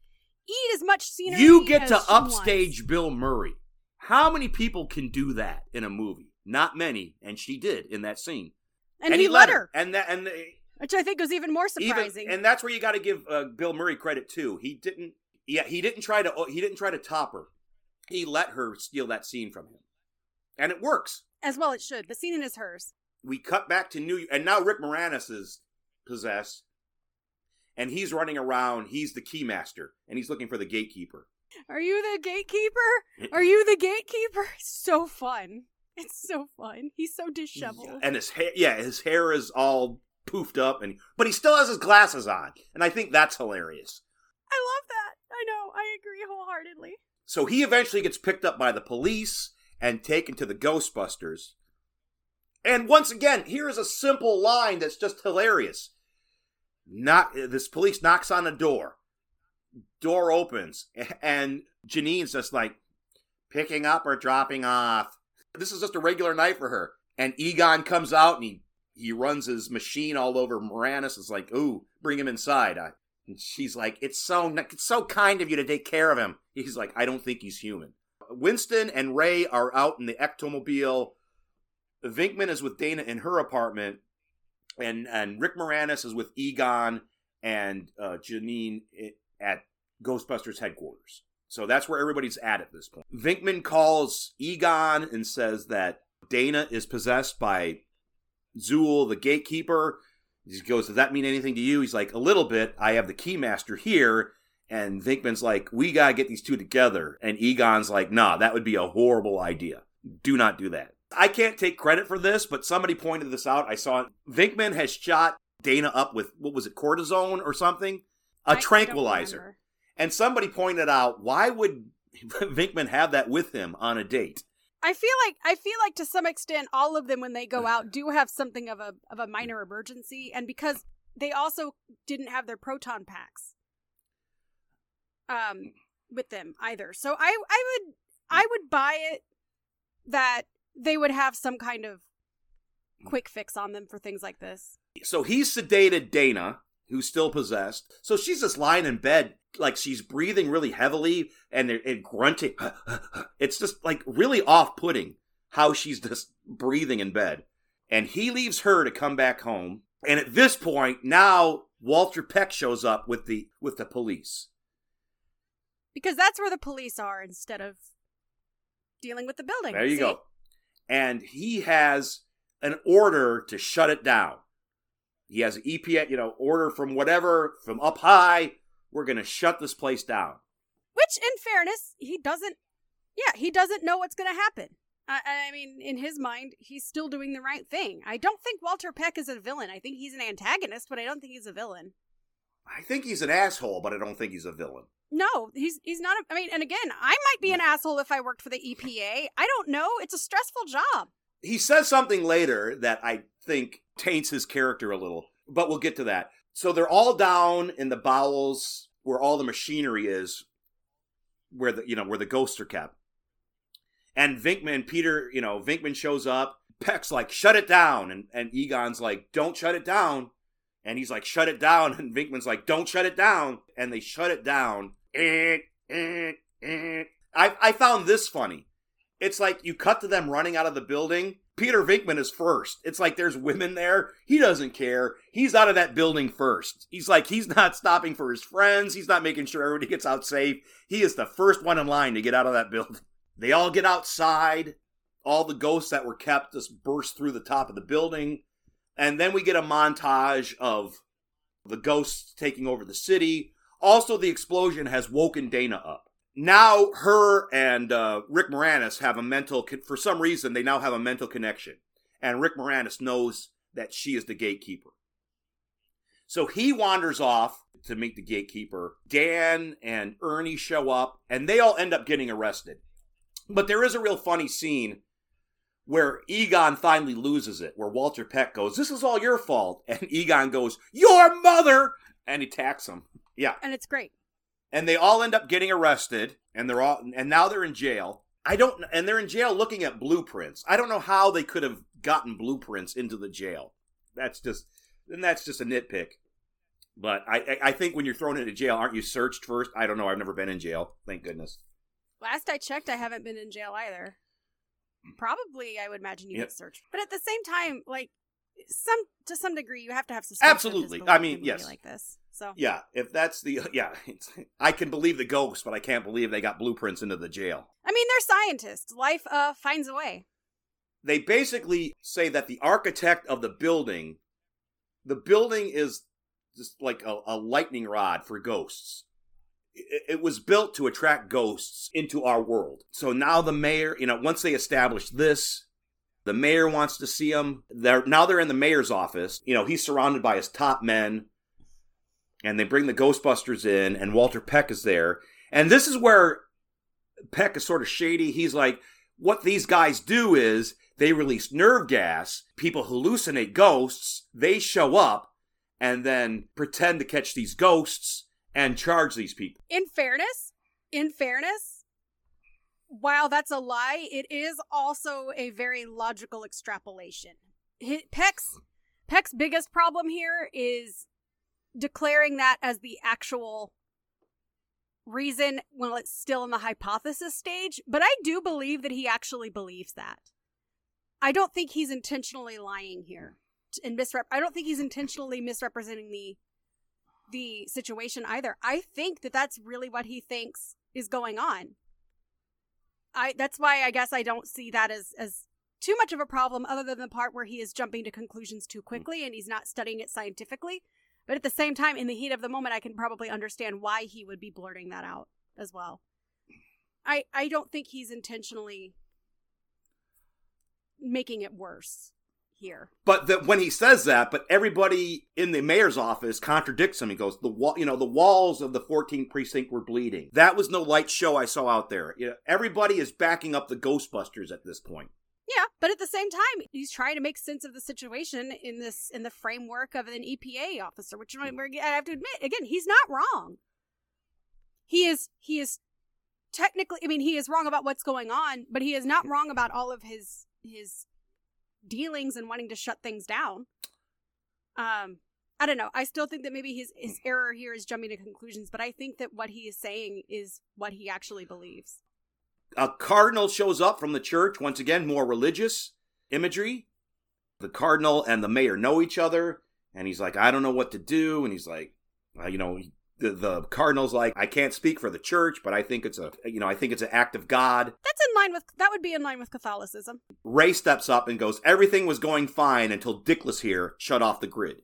Speaker 3: eat as much scenery.
Speaker 2: you get to
Speaker 3: she wants.
Speaker 2: upstage Bill Murray. How many people can do that in a movie? Not many, and she did in that scene.
Speaker 3: and, he, let her,
Speaker 2: And that and the,
Speaker 3: which I think was even more surprising.
Speaker 2: Even, and that's where you got to give uh, Bill Murray credit too. He didn't. Yeah, he didn't try to. He didn't try to top her. He let her steal that scene from him, and it works.
Speaker 3: as well, it should. The scene is hers.
Speaker 2: We cut back to New, and now Rick Moranis is possessed, and he's running around. He's the keymaster, and he's looking for the gatekeeper.
Speaker 3: Are you the gatekeeper? Are you the gatekeeper? It's so fun. It's so fun. He's so disheveled.
Speaker 2: And his hair, yeah, his hair is all poofed up, and but he still has his glasses on, and I think that's hilarious.
Speaker 3: I love that. I know. I agree wholeheartedly.
Speaker 2: So he eventually gets picked up by the police and taken to the Ghostbusters. And once again, here is a simple line that's just hilarious. Knock, this police knocks on the door. Door opens, and Janine's just like picking up or dropping off. This is just a regular night for her. And Egon comes out and he, he runs his machine all over Moranis. It's like, ooh, bring him inside. I, and she's like, "It's so it's so kind of you to take care of him." He's like, "I don't think he's human." Winston and Ray are out in the ectomobile. Vinkman is with Dana in her apartment, and and Rick Moranis is with Egon and uh, Janine at Ghostbusters headquarters. So that's where everybody's at at this point. Vinkman calls Egon and says that Dana is possessed by Zuul, the gatekeeper. He goes, Does that mean anything to you? He's like, A little bit. I have the keymaster here, And Vinkman's like, we gotta get these two together. And Egon's like, nah, that would be a horrible idea. Do not do that. I can't take credit for this, but somebody pointed this out. I saw it. Vinkman has shot Dana up with, what was it, cortisone or something?
Speaker 3: I- I
Speaker 2: A
Speaker 3: don't
Speaker 2: tranquilizer. And somebody pointed out, why would Vinkman have that with him on a date?
Speaker 3: I feel like I feel like to some extent all of them when they go out do have something of a of a minor emergency and because they also didn't have their proton packs um with them either. So I I would I would buy it that they would have some kind of quick fix on them for things like this.
Speaker 2: So he sedated Dana, who's still possessed. So she's just lying in bed, like she's breathing really heavily and, and grunting. It's just like really off putting how she's just breathing in bed. And he leaves her to come back home. And at this point, now Walter Peck shows up with the with the police.
Speaker 3: Because that's where the police are instead of dealing with the building.
Speaker 2: There you
Speaker 3: See?
Speaker 2: go. And he has an order to shut it down. He has an EPA, you know, order from whatever, from up high. We're going to shut this place down.
Speaker 3: Which, in fairness, he doesn't. Yeah, he doesn't know what's going to happen. I, I mean, in his mind, he's still doing the right thing. I don't think Walter Peck is a villain. I think he's an antagonist, but I don't think he's a villain.
Speaker 2: I think he's an asshole, but I don't think he's a villain.
Speaker 3: No, he's he's not. A, I mean, and again, I might be an asshole if I worked for the EPA. I don't know. It's a stressful job.
Speaker 2: He says something later that I think taints his character a little, but we'll get to that. So they're all down in the bowels where all the machinery is, where the you know where the ghosts are kept. And Venkman, Peter, you know, Venkman shows up. Peck's like, shut it down. And, and Egon's like, don't shut it down. And he's like, shut it down. And Venkman's like, don't shut it down. And they shut it down. Eh, eh, eh. I, I found this funny. It's like you cut to them running out of the building. Peter Venkman is first. It's like there's women there. He doesn't care. He's out of that building first. He's like, he's not stopping for his friends. He's not making sure everybody gets out safe. He is the first one in line to get out of that building. They all get outside. All the ghosts that were kept just burst through the top of the building. And then we get a montage of the ghosts taking over the city. Also, the explosion has woken Dana up. Now, her and uh, Rick Moranis have a mental, con- for some reason, they now have a mental connection. And Rick Moranis knows that she is the gatekeeper. So he wanders off to meet the gatekeeper. Dan and Ernie show up, and they all end up getting arrested. But there is a real funny scene where Egon finally loses it, where Walter Peck goes, This is all your fault. And Egon goes, Your mother! And he attacks him. Yeah.
Speaker 3: And it's great.
Speaker 2: And they all end up getting arrested, and they're all, and now they're in jail. I don't, and they're in jail looking at blueprints. I don't know how they could have gotten blueprints into the jail. That's just, and that's just a nitpick. But I, I- I think when you're thrown into jail, aren't you searched first? I don't know. I've never been in jail. Thank goodness.
Speaker 3: Last I checked, I haven't been in jail either. Probably, I would imagine you
Speaker 2: Yep.
Speaker 3: get searched. But at the same time, like some to some degree, you have to have suspension of
Speaker 2: Absolutely. I mean,
Speaker 3: in a movie
Speaker 2: yes.
Speaker 3: like this. So
Speaker 2: Yeah, if that's the yeah, it's, I can believe the ghosts, but I can't believe they got blueprints into the jail.
Speaker 3: I mean, they're scientists. Life uh finds a way.
Speaker 2: They basically say that the architect of the building, the building is just like a, a lightning rod for ghosts. It, was built to attract ghosts into our world. So now the mayor, you know, once they establish this, the mayor wants to see them. They're now they're in the mayor's office. You know, he's surrounded by his top men, and they bring the Ghostbusters in, and Walter Peck is there. And this is where Peck is sort of shady. He's like, what these guys do is they release nerve gas, people hallucinate ghosts, they show up, and then pretend to catch these ghosts and charge these people.
Speaker 3: In fairness, in fairness, while that's a lie, it is also a very logical extrapolation. Peck's Peck's biggest problem here is declaring that as the actual reason while it's still in the hypothesis stage, but I do believe that he actually believes that. I don't think he's intentionally lying here and misrep I don't think he's intentionally misrepresenting the the situation either. I think that that's really what he thinks is going on. I that's why I guess I don't see that as as too much of a problem other than the part where he is jumping to conclusions too hmm. quickly and he's not studying it scientifically. But at the same time, in the heat of the moment, I can probably understand why he would be blurting that out as well. I I don't think he's intentionally making it worse here.
Speaker 2: But that when he says that, but everybody in the mayor's office contradicts him. He goes, "The wall, you know, the walls of the 14th precinct were bleeding. That was no light show I saw out there. You know, everybody is backing up the Ghostbusters at this point.
Speaker 3: Yeah, but at the same time, he's trying to make sense of the situation in this in the framework of an EPA officer, which I have to admit, again, he's not wrong. He is he is technically, I mean, he is wrong about what's going on, but he is not wrong about all of his his dealings and wanting to shut things down. Um, I don't know. I still think that maybe his his error here is jumping to conclusions, but I think that what he is saying is what he actually believes.
Speaker 2: A cardinal shows up from the church once again, more religious imagery. The cardinal and the mayor know each other, and he's like, "I don't know what to do," and he's like, "You know." The, the cardinal's like, I can't speak for the church, but I think it's a, you know, I think it's an act of God.
Speaker 3: That's in line with that would be in line with Catholicism.
Speaker 2: Ray steps up and goes, Everything was going fine until Dickless here shut off the grid.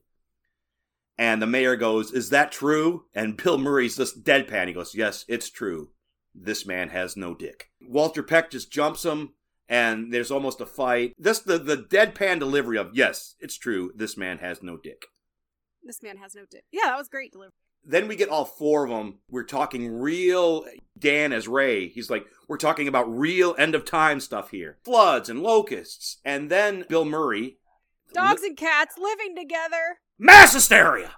Speaker 2: And the mayor goes, Is that true? And Bill Murray's just deadpan. He goes, Yes, it's true. This man has no dick. Walter Peck just jumps him, and there's almost a fight. This the, the deadpan delivery of, Yes, it's true. This man has no dick.
Speaker 3: This man has no dick. Yeah, that was great delivery.
Speaker 2: Then we get all four of them. We're talking real Dan as Ray. He's like, we're talking about real end of time stuff here floods and locusts. And then Bill Murray.
Speaker 3: Dogs and cats living together.
Speaker 2: Mass hysteria!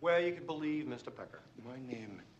Speaker 6: Well, you can believe Mr. Pecker.
Speaker 1: My name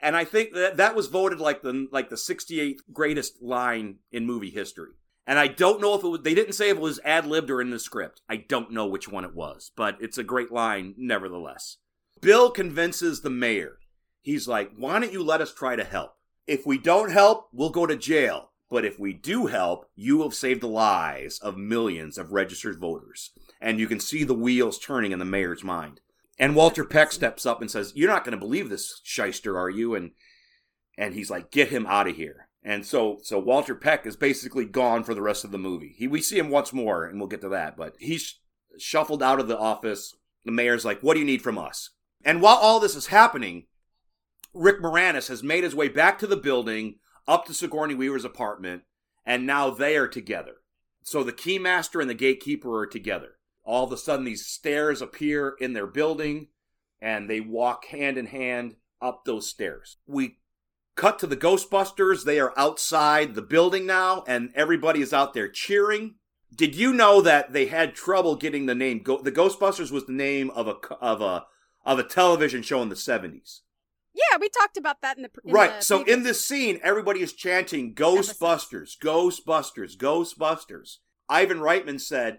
Speaker 2: And I think that that was voted like the like the 68th greatest line in movie history. And I don't know if it was, they didn't say if it was ad libbed or in the script. I don't know which one it was, but it's a great line nevertheless. Bill convinces the mayor. He's like, why don't you let us try to help? If we don't help, we'll go to jail. But if we do help, you have saved the lives of millions of registered voters. And you can see the wheels turning in the mayor's mind. And Walter Peck steps up and says, You're not going to believe this shyster, are you? And and he's like, Get him out of here. And so so Walter Peck is basically gone for the rest of the movie. He we see him once more, and we'll get to that. But he's shuffled out of the office. The mayor's like, What do you need from us? And while all this is happening, Rick Moranis has made his way back to the building, up to Sigourney Weaver's apartment, and now they are together. So the keymaster and the gatekeeper are together. All of a sudden, these stairs appear in their building, and they walk hand in hand up those stairs. We cut to the Ghostbusters. They are outside the building now, and everybody is out there cheering. Did you know that they had trouble getting the name? Go- the Ghostbusters was the name of a of a of a television show in the seventies.
Speaker 3: Yeah, we talked about that in the in
Speaker 2: Right.
Speaker 3: the
Speaker 2: So in this scene, everybody is chanting Ghostbusters, Ghostbusters, Ghostbusters. Ivan Reitman said,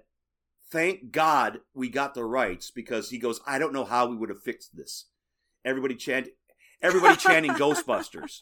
Speaker 2: Thank God we got the rights because he goes, I don't know how we would have fixed this. Everybody chant everybody chanting Ghostbusters.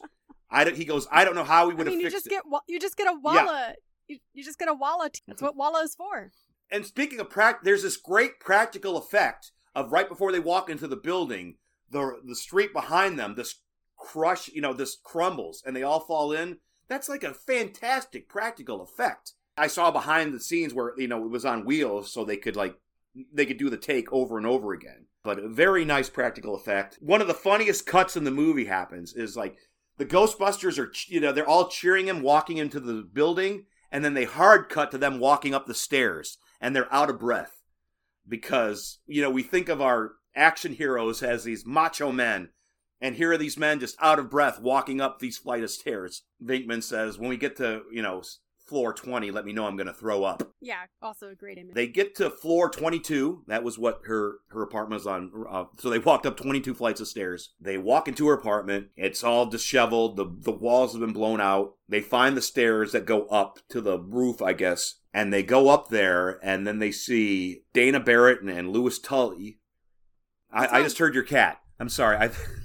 Speaker 2: I don't, he goes, I don't know how we
Speaker 3: I
Speaker 2: would have
Speaker 3: mean, you
Speaker 2: fixed
Speaker 3: just
Speaker 2: it.
Speaker 3: get you just get a walla. You, you just get a walla. That's what walla is for.
Speaker 2: And speaking of practice, there's this great practical effect of right before they walk into the building, the the street behind them, this crush, you know, this crumbles and they all fall in. That's like a fantastic practical effect. I saw behind the scenes where you know it was on wheels, so they could like they could do the take over and over again. But a very nice practical effect. One of the funniest cuts in the movie happens is like the Ghostbusters are, you know, they're all cheering him walking into the building, and then they hard cut to them walking up the stairs, and they're out of breath because you know we think of our action heroes as these macho men, and here are these men just out of breath walking up these flight of stairs. Venkman says, "When we get to you know floor twenty, let me know I'm going to throw up."
Speaker 3: Yeah, also a great image.
Speaker 2: They get to floor 22. That was what her her apartment was on. Uh, so they walked up 22 flights of stairs. They walk into her apartment. It's all disheveled. The the walls have been blown out. They find the stairs that go up to the roof, I guess. And they go up there, and then they see Dana Barrett and, and Louis Tully. I, I just heard your cat. I'm sorry. I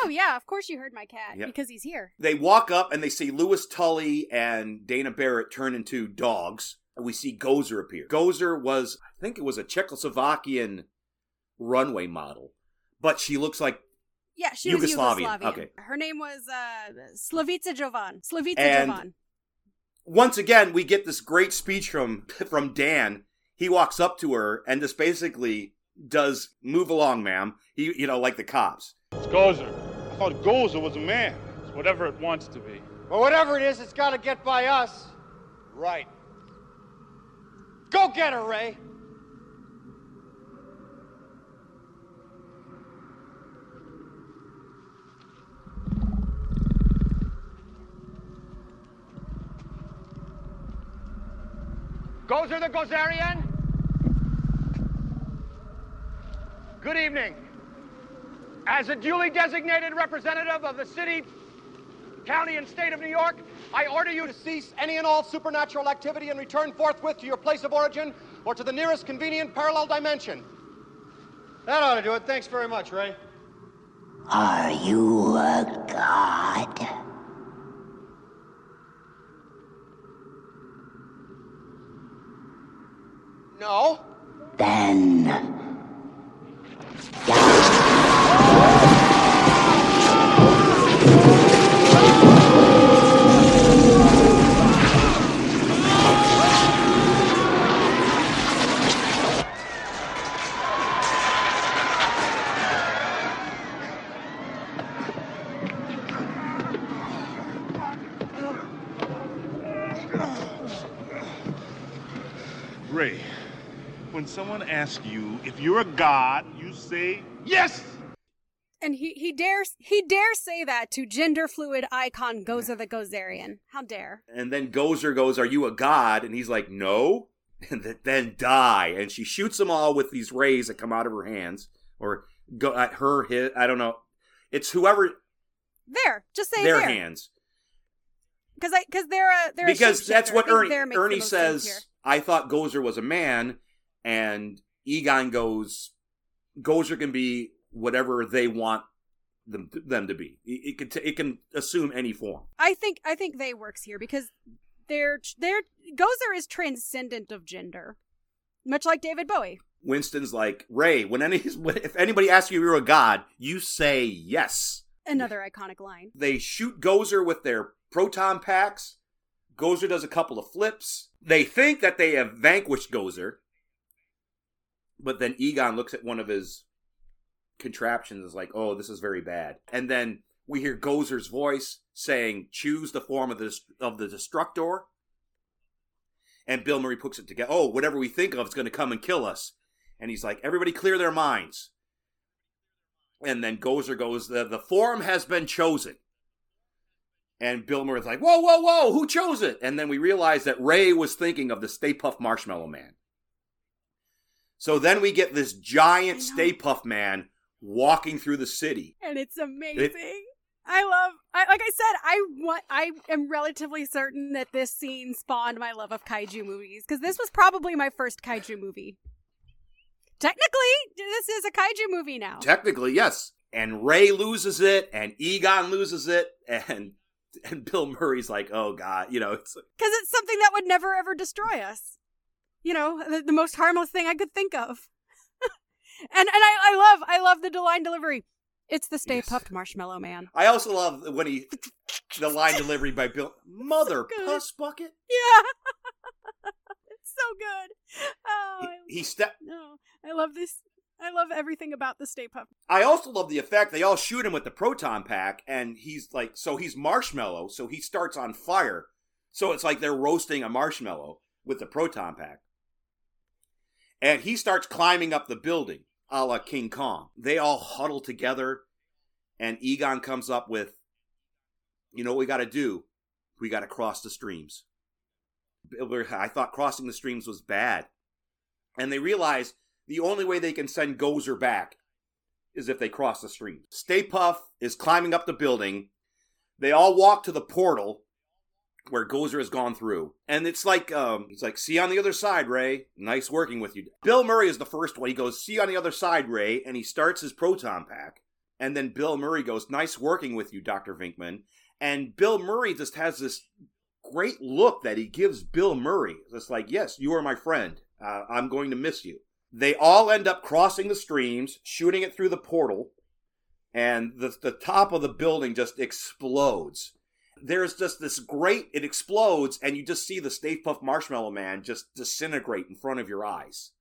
Speaker 3: Oh yeah, of course you heard my cat
Speaker 2: Yep.
Speaker 3: because he's here.
Speaker 2: They walk up and they see Louis Tully and Dana Barrett turn into dogs. And we see Gozer appear. Gozer was, I think it was a Czechoslovakian runway model, but she looks like
Speaker 3: Yeah, she was
Speaker 2: Yugoslavian,
Speaker 3: Yugoslavian.
Speaker 2: okay.
Speaker 3: Her name was uh, Slavitza Jovan. Slavitza
Speaker 2: And-
Speaker 3: Jovan.
Speaker 2: once again we get this great speech from from Dan. He walks up to her and just basically does move along, ma'am. He you know like the cops.
Speaker 1: It's Gozer. I thought Gozer was a man.
Speaker 4: It's whatever it wants to be.
Speaker 6: Well, whatever it is, it's got to get by us.
Speaker 1: Right.
Speaker 6: Go get her, Ray. Gozer the Gozerian? Good evening. As a duly designated representative of the city, county, and state of New York, I order you to cease any and all supernatural activity and return forthwith to your place of origin or to the nearest convenient parallel dimension. That ought to do it. Thanks very much, Ray.
Speaker 7: Are you a god?
Speaker 6: No.
Speaker 7: Then
Speaker 1: if you're a god, you say yes.
Speaker 3: And he he dares he dares say that to gender fluid icon Gozer the Gozerian. How dare?
Speaker 2: And then Gozer goes, "Are you a god?" And he's like, "No." And then die. And she shoots them all with these rays that come out of her hands or go at her hit. I don't know. It's whoever
Speaker 3: There, just say
Speaker 2: their
Speaker 3: there.
Speaker 2: hands
Speaker 3: Because I because they're a they're a
Speaker 2: because that's what Ernie
Speaker 3: there makes the
Speaker 2: Ernie
Speaker 3: most sense here.
Speaker 2: says. I thought Gozer was a man, and Egon goes, Gozer can be whatever they want them them to be. It, it can t- it can assume any form.
Speaker 3: I think I think they works here because they're they're Gozer is transcendent of gender, much like David Bowie.
Speaker 2: Winston's like Ray. When any if anybody asks you if you're a god, you say yes.
Speaker 3: Another iconic line.
Speaker 2: They shoot Gozer with their proton packs. Gozer does a couple of flips. They think that they have vanquished Gozer, but then Egon looks at one of his contraptions is like, "Oh, this is very bad." And then we hear Gozer's voice saying, "Choose the form of the of the Destructor." And Bill Murray puts it together. Oh, whatever we think of is going to come and kill us. And he's like, "Everybody, clear their minds." And then Gozer goes, "The the form has been chosen." And Bill Murray's like, whoa, whoa, whoa, who chose it? And then we realize that Ray was thinking of the Stay Puft Marshmallow Man. So then we get this giant Stay Puft Man walking through the city.
Speaker 3: and it's amazing. I love. I, like I said, I want. I am relatively certain that this scene spawned my love of kaiju movies because this was probably my first kaiju movie. Technically, this is a kaiju movie now.
Speaker 2: Technically, yes. And Ray loses it, and Egon loses it, and and Bill Murray's like, oh god, you know, it's
Speaker 3: because it's something that would never ever destroy us. You know, the, the most harmless thing I could think of. and and I, I love I love the line delivery. It's the Stay
Speaker 2: Yes.
Speaker 3: Puft Marshmallow Man.
Speaker 2: I also love when he the line delivery by Bill Mother
Speaker 3: good.
Speaker 2: Puss Bucket.
Speaker 3: Yeah, it's so good. Oh, I,
Speaker 2: He, he step
Speaker 3: no, I love this. I love everything about the Stay Puft.
Speaker 2: I also love the effect they all shoot him with the proton pack, and he's like, so he's marshmallow, so he starts on fire. So it's like they're roasting a marshmallow with the proton pack. And he starts climbing up the building, a la King Kong. They all huddle together, and Egon comes up with, you know what we got to do? We got to cross the streams. I thought crossing the streams was bad. And they realize the only way they can send Gozer back is if they cross the stream. Stay Puff is climbing up the building. They all walk to the portal where Gozer has gone through. And it's like, um, he's like, see you on the other side, Ray. Nice working with you. Bill Murray is the first one. He goes, see you on the other side, Ray. And he starts his proton pack. And then Bill Murray goes, Nice working with you, Dr. Venkman. And Bill Murray just has this great look that he gives Bill Murray. It's like, Yes, you are my friend. Uh, I'm going to miss you. They all end up crossing the streams, shooting it through the portal, and the, the top of the building just explodes. There's just this great, it explodes, and you just see the Stay Puft Marshmallow Man just disintegrate in front of your eyes.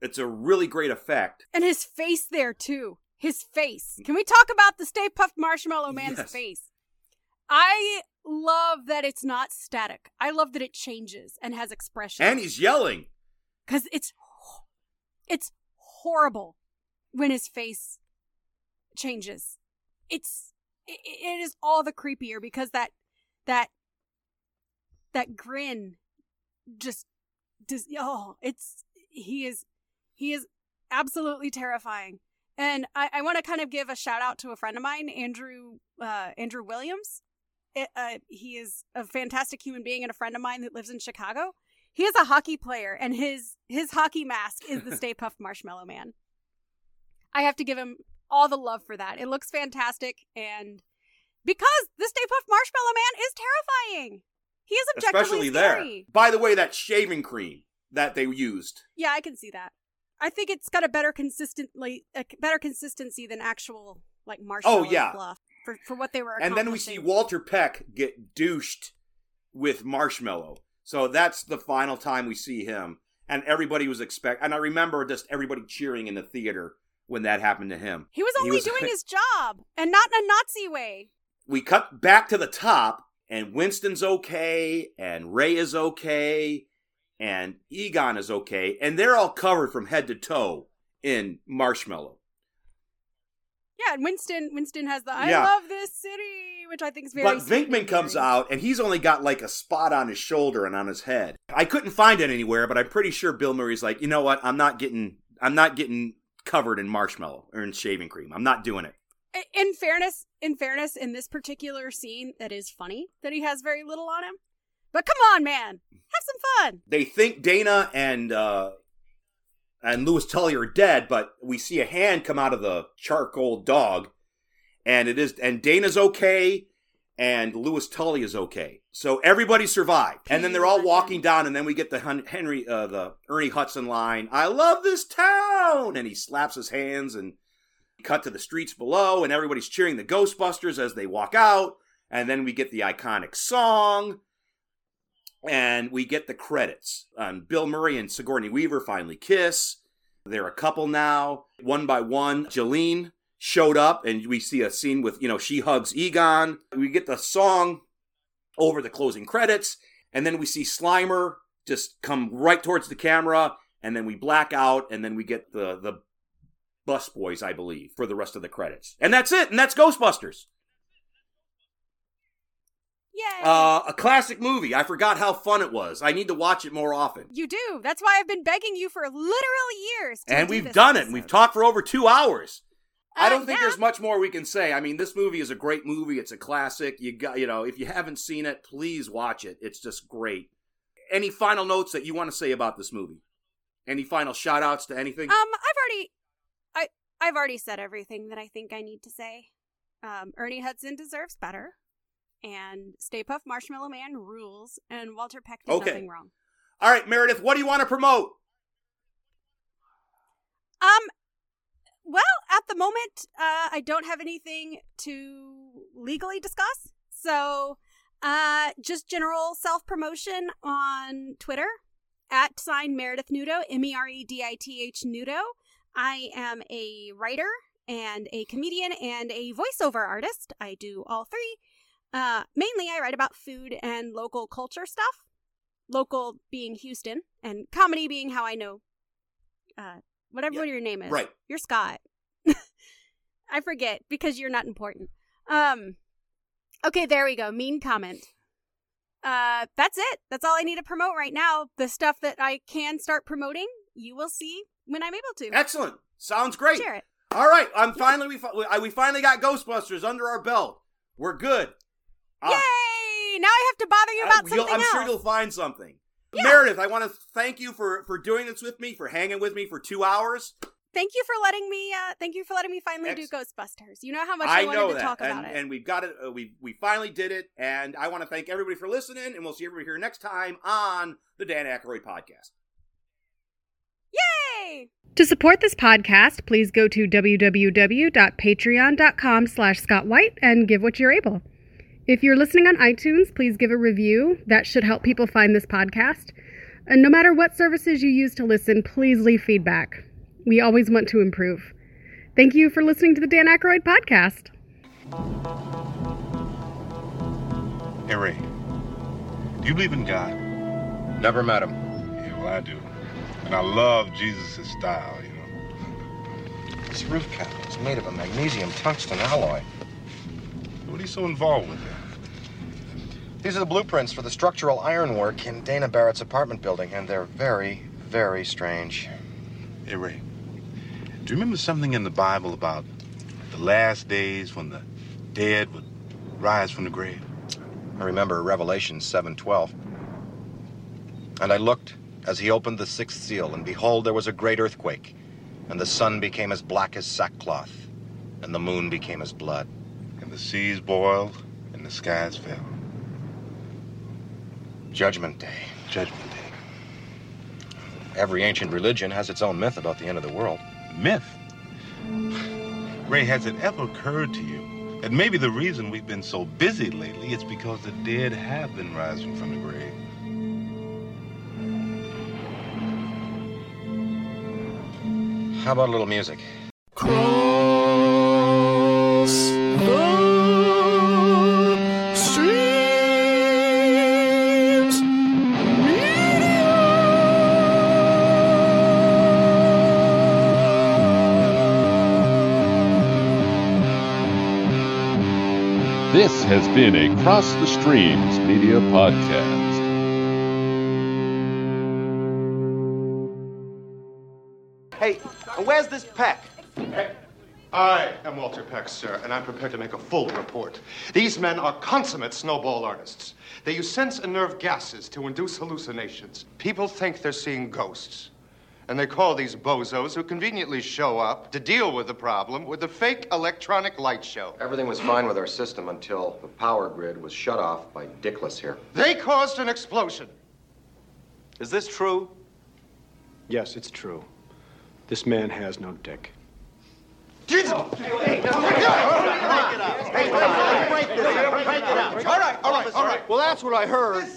Speaker 2: It's a really great effect.
Speaker 3: And his face there too. His face. Mm. Can we talk about the Stay Puft Marshmallow Man's
Speaker 2: Yes.
Speaker 3: face? I love that it's not static. I love that it changes and has expression.
Speaker 2: And he's yelling.
Speaker 3: because it's it's horrible when his face changes. It's it, it is all the creepier because that that that grin just does oh it's he is he is absolutely terrifying. And i, I want to kind of give a shout out to a friend of mine andrew uh, andrew williams. It, uh, he is a fantastic human being and a friend of mine that lives in chicago. He is a hockey player and his his hockey mask is the stay puft marshmallow man. I have to give him all the love for that it looks fantastic and because the stay puft marshmallow man is terrifying he is objectively
Speaker 2: Especially there.
Speaker 3: scary.
Speaker 2: By the way, that shaving cream that they used.
Speaker 3: Yeah, I can see that. I think it's got a better consistently a better consistency than actual like oh, marshmallow
Speaker 2: Oh, yeah.
Speaker 3: fluff for for what they were.
Speaker 2: And then we see. Walter Peck get douched with marshmallow. So that's the final time we see him. And everybody was expect and I remember just everybody cheering in the theater when that happened to him.
Speaker 3: He was
Speaker 2: He
Speaker 3: only
Speaker 2: was-
Speaker 3: doing his job and not in a Nazi way.
Speaker 2: we cut back to the top, and Winston's okay, and Ray is okay, and Egon is okay, and they're all covered from head to toe in marshmallow.
Speaker 3: Yeah, and Winston Winston has the I
Speaker 2: Yeah.
Speaker 3: love this city, which I think is very.
Speaker 2: But
Speaker 3: Venkman
Speaker 2: comes out, and he's only got like a spot on his shoulder and on his head. I couldn't find it anywhere, but I'm pretty sure Bill Murray's like, you know what? I'm not getting, I'm not getting covered in marshmallow or in shaving cream. I'm not doing it.
Speaker 3: In fairness, in fairness, in this particular scene, that is funny that he has very little on him. But come on, man, have some fun.
Speaker 2: they think Dana and uh, and Louis Tully are dead, but we see a hand come out of the charcoal dog, and it is and Dana's okay, and Louis Tully is okay. So everybody survived, and then they're all walking down, and then we get the Henry, uh, the Ernie Hudson line. I love this town, and he slaps his hands and cut to the streets below, and everybody's cheering the Ghostbusters as they walk out, and then we get the iconic song and we get the credits. Um, Bill Murray and Sigourney Weaver finally kiss. They're a couple now. One by one, Jolene showed up, and we see a scene with you know she hugs Egon. We get the song over the closing credits, and then we see Slimer just come right towards the camera, and then we black out, and then we get the the bus boys, I believe, for the rest of the credits, and that's it. And that's Ghostbusters.
Speaker 3: Yay!
Speaker 2: Uh, a classic movie. I forgot how fun it was. I need to watch it more often.
Speaker 3: you do. That's why I've been begging you for literal years. To
Speaker 2: and
Speaker 3: do
Speaker 2: we've done it. and We've talked for over two hours. I
Speaker 3: Uh,
Speaker 2: don't think
Speaker 3: yeah.
Speaker 2: there's much more we can say. I mean, this movie is a great movie. It's a classic. You got, you know, if you haven't seen it, please watch it. It's just great. Any final notes that you want to say about this movie? Any final shout outs to anything?
Speaker 3: Um, I've already, I I've already said everything that I think I need to say. Um, Ernie Hudson deserves better, and Stay Puft Marshmallow Man rules, and Walter Peck did
Speaker 2: Okay.
Speaker 3: nothing wrong.
Speaker 2: All right, Meredith, what do you want to promote?
Speaker 3: Um, well, at the moment, uh, I don't have anything to legally discuss, so uh, just general self promotion on Twitter at sign Meredith Nudo, M E R E D I T H Nudo. I am a writer and a comedian and a voiceover artist. I do all three. Uh, mainly, I write about food and local culture stuff. Local being Houston, and comedy being how I know. Uh, whatever
Speaker 2: Yeah,
Speaker 3: your name is.
Speaker 2: right.
Speaker 3: You're Scott. I forget because you're not important. Um. Okay, there we go. Mean comment. Uh, that's it. That's all I need to promote right now. The stuff that I can start promoting, you will see when I'm able to.
Speaker 2: Excellent. Sounds great.
Speaker 3: Share it.
Speaker 2: All right, I'm finally we, fi- we finally got Ghostbusters under our belt. We're good. Uh,
Speaker 3: Yay! Now I have to bother you about
Speaker 2: you'll-
Speaker 3: something
Speaker 2: I'm
Speaker 3: else.
Speaker 2: sure you'll find something. Meredith, I want to thank you for for doing this with me, for hanging with me for two hours.
Speaker 8: thank you for letting me. Uh, thank you for letting me finally
Speaker 2: Ex-
Speaker 8: do Ghostbusters. You know how much I,
Speaker 2: I
Speaker 8: wanted
Speaker 2: know
Speaker 8: to
Speaker 2: that,
Speaker 8: talk
Speaker 2: and,
Speaker 8: about it.
Speaker 2: and we've got it. Uh, we we finally did it, and I want to thank everybody for listening, and we'll see everybody here next time on the Dan Aykroyd podcast.
Speaker 8: Yay!
Speaker 3: To support this podcast, please go to www.patreon.com slash Scott White and give what you're able. If you're listening on iTunes, please give a review. That should help people find this podcast. And no matter what services you use to listen, please leave feedback. We always want to improve. Thank you for listening to the Dan Aykroyd podcast.
Speaker 1: Hey, Ray. Do you believe in God?
Speaker 9: Never met him.
Speaker 1: Yeah, well, I do. And I love Jesus' style, you know.
Speaker 9: This roof cap is made of a magnesium tungsten alloy.
Speaker 1: What are you so involved with then?
Speaker 9: These are the blueprints for the structural ironwork in Dana Barrett's apartment building, and they're very, very strange.
Speaker 1: Hey, Ray. Do you remember something in the Bible about the last days when the dead would rise from the grave?
Speaker 9: I remember Revelation 7:12. And I looked as he opened the sixth seal, and behold, there was a great earthquake, and the sun became as black as sackcloth, and the moon became as blood.
Speaker 1: And the seas boiled and the skies fell.
Speaker 9: Judgment Day.
Speaker 1: Judgment Day.
Speaker 9: Every ancient religion has its own myth about the end of the world.
Speaker 1: Myth. Ray, has it ever occurred to you that maybe the reason we've been so busy lately is because the dead have been rising from the grave?
Speaker 9: How about a little music?
Speaker 10: This has been a Cross the Streams Media Podcast.
Speaker 11: Hey, where's this Peck?
Speaker 6: I am Walter Peck, sir, and I'm prepared to make a full report. These men are consummate snowball artists. They use sense and nerve gases to induce hallucinations. People think they're seeing ghosts. And they call these bozos who conveniently show up to deal with the problem with a fake electronic light show.
Speaker 12: Everything was fine with our system until the power grid was shut off by Dickless here.
Speaker 6: They caused an explosion.
Speaker 11: Is this true?
Speaker 13: Yes, it's true. This man has no dick.
Speaker 6: Jesus! Hey, break it up! Break it up!
Speaker 11: All right, all right, all right. Well, that's what I heard.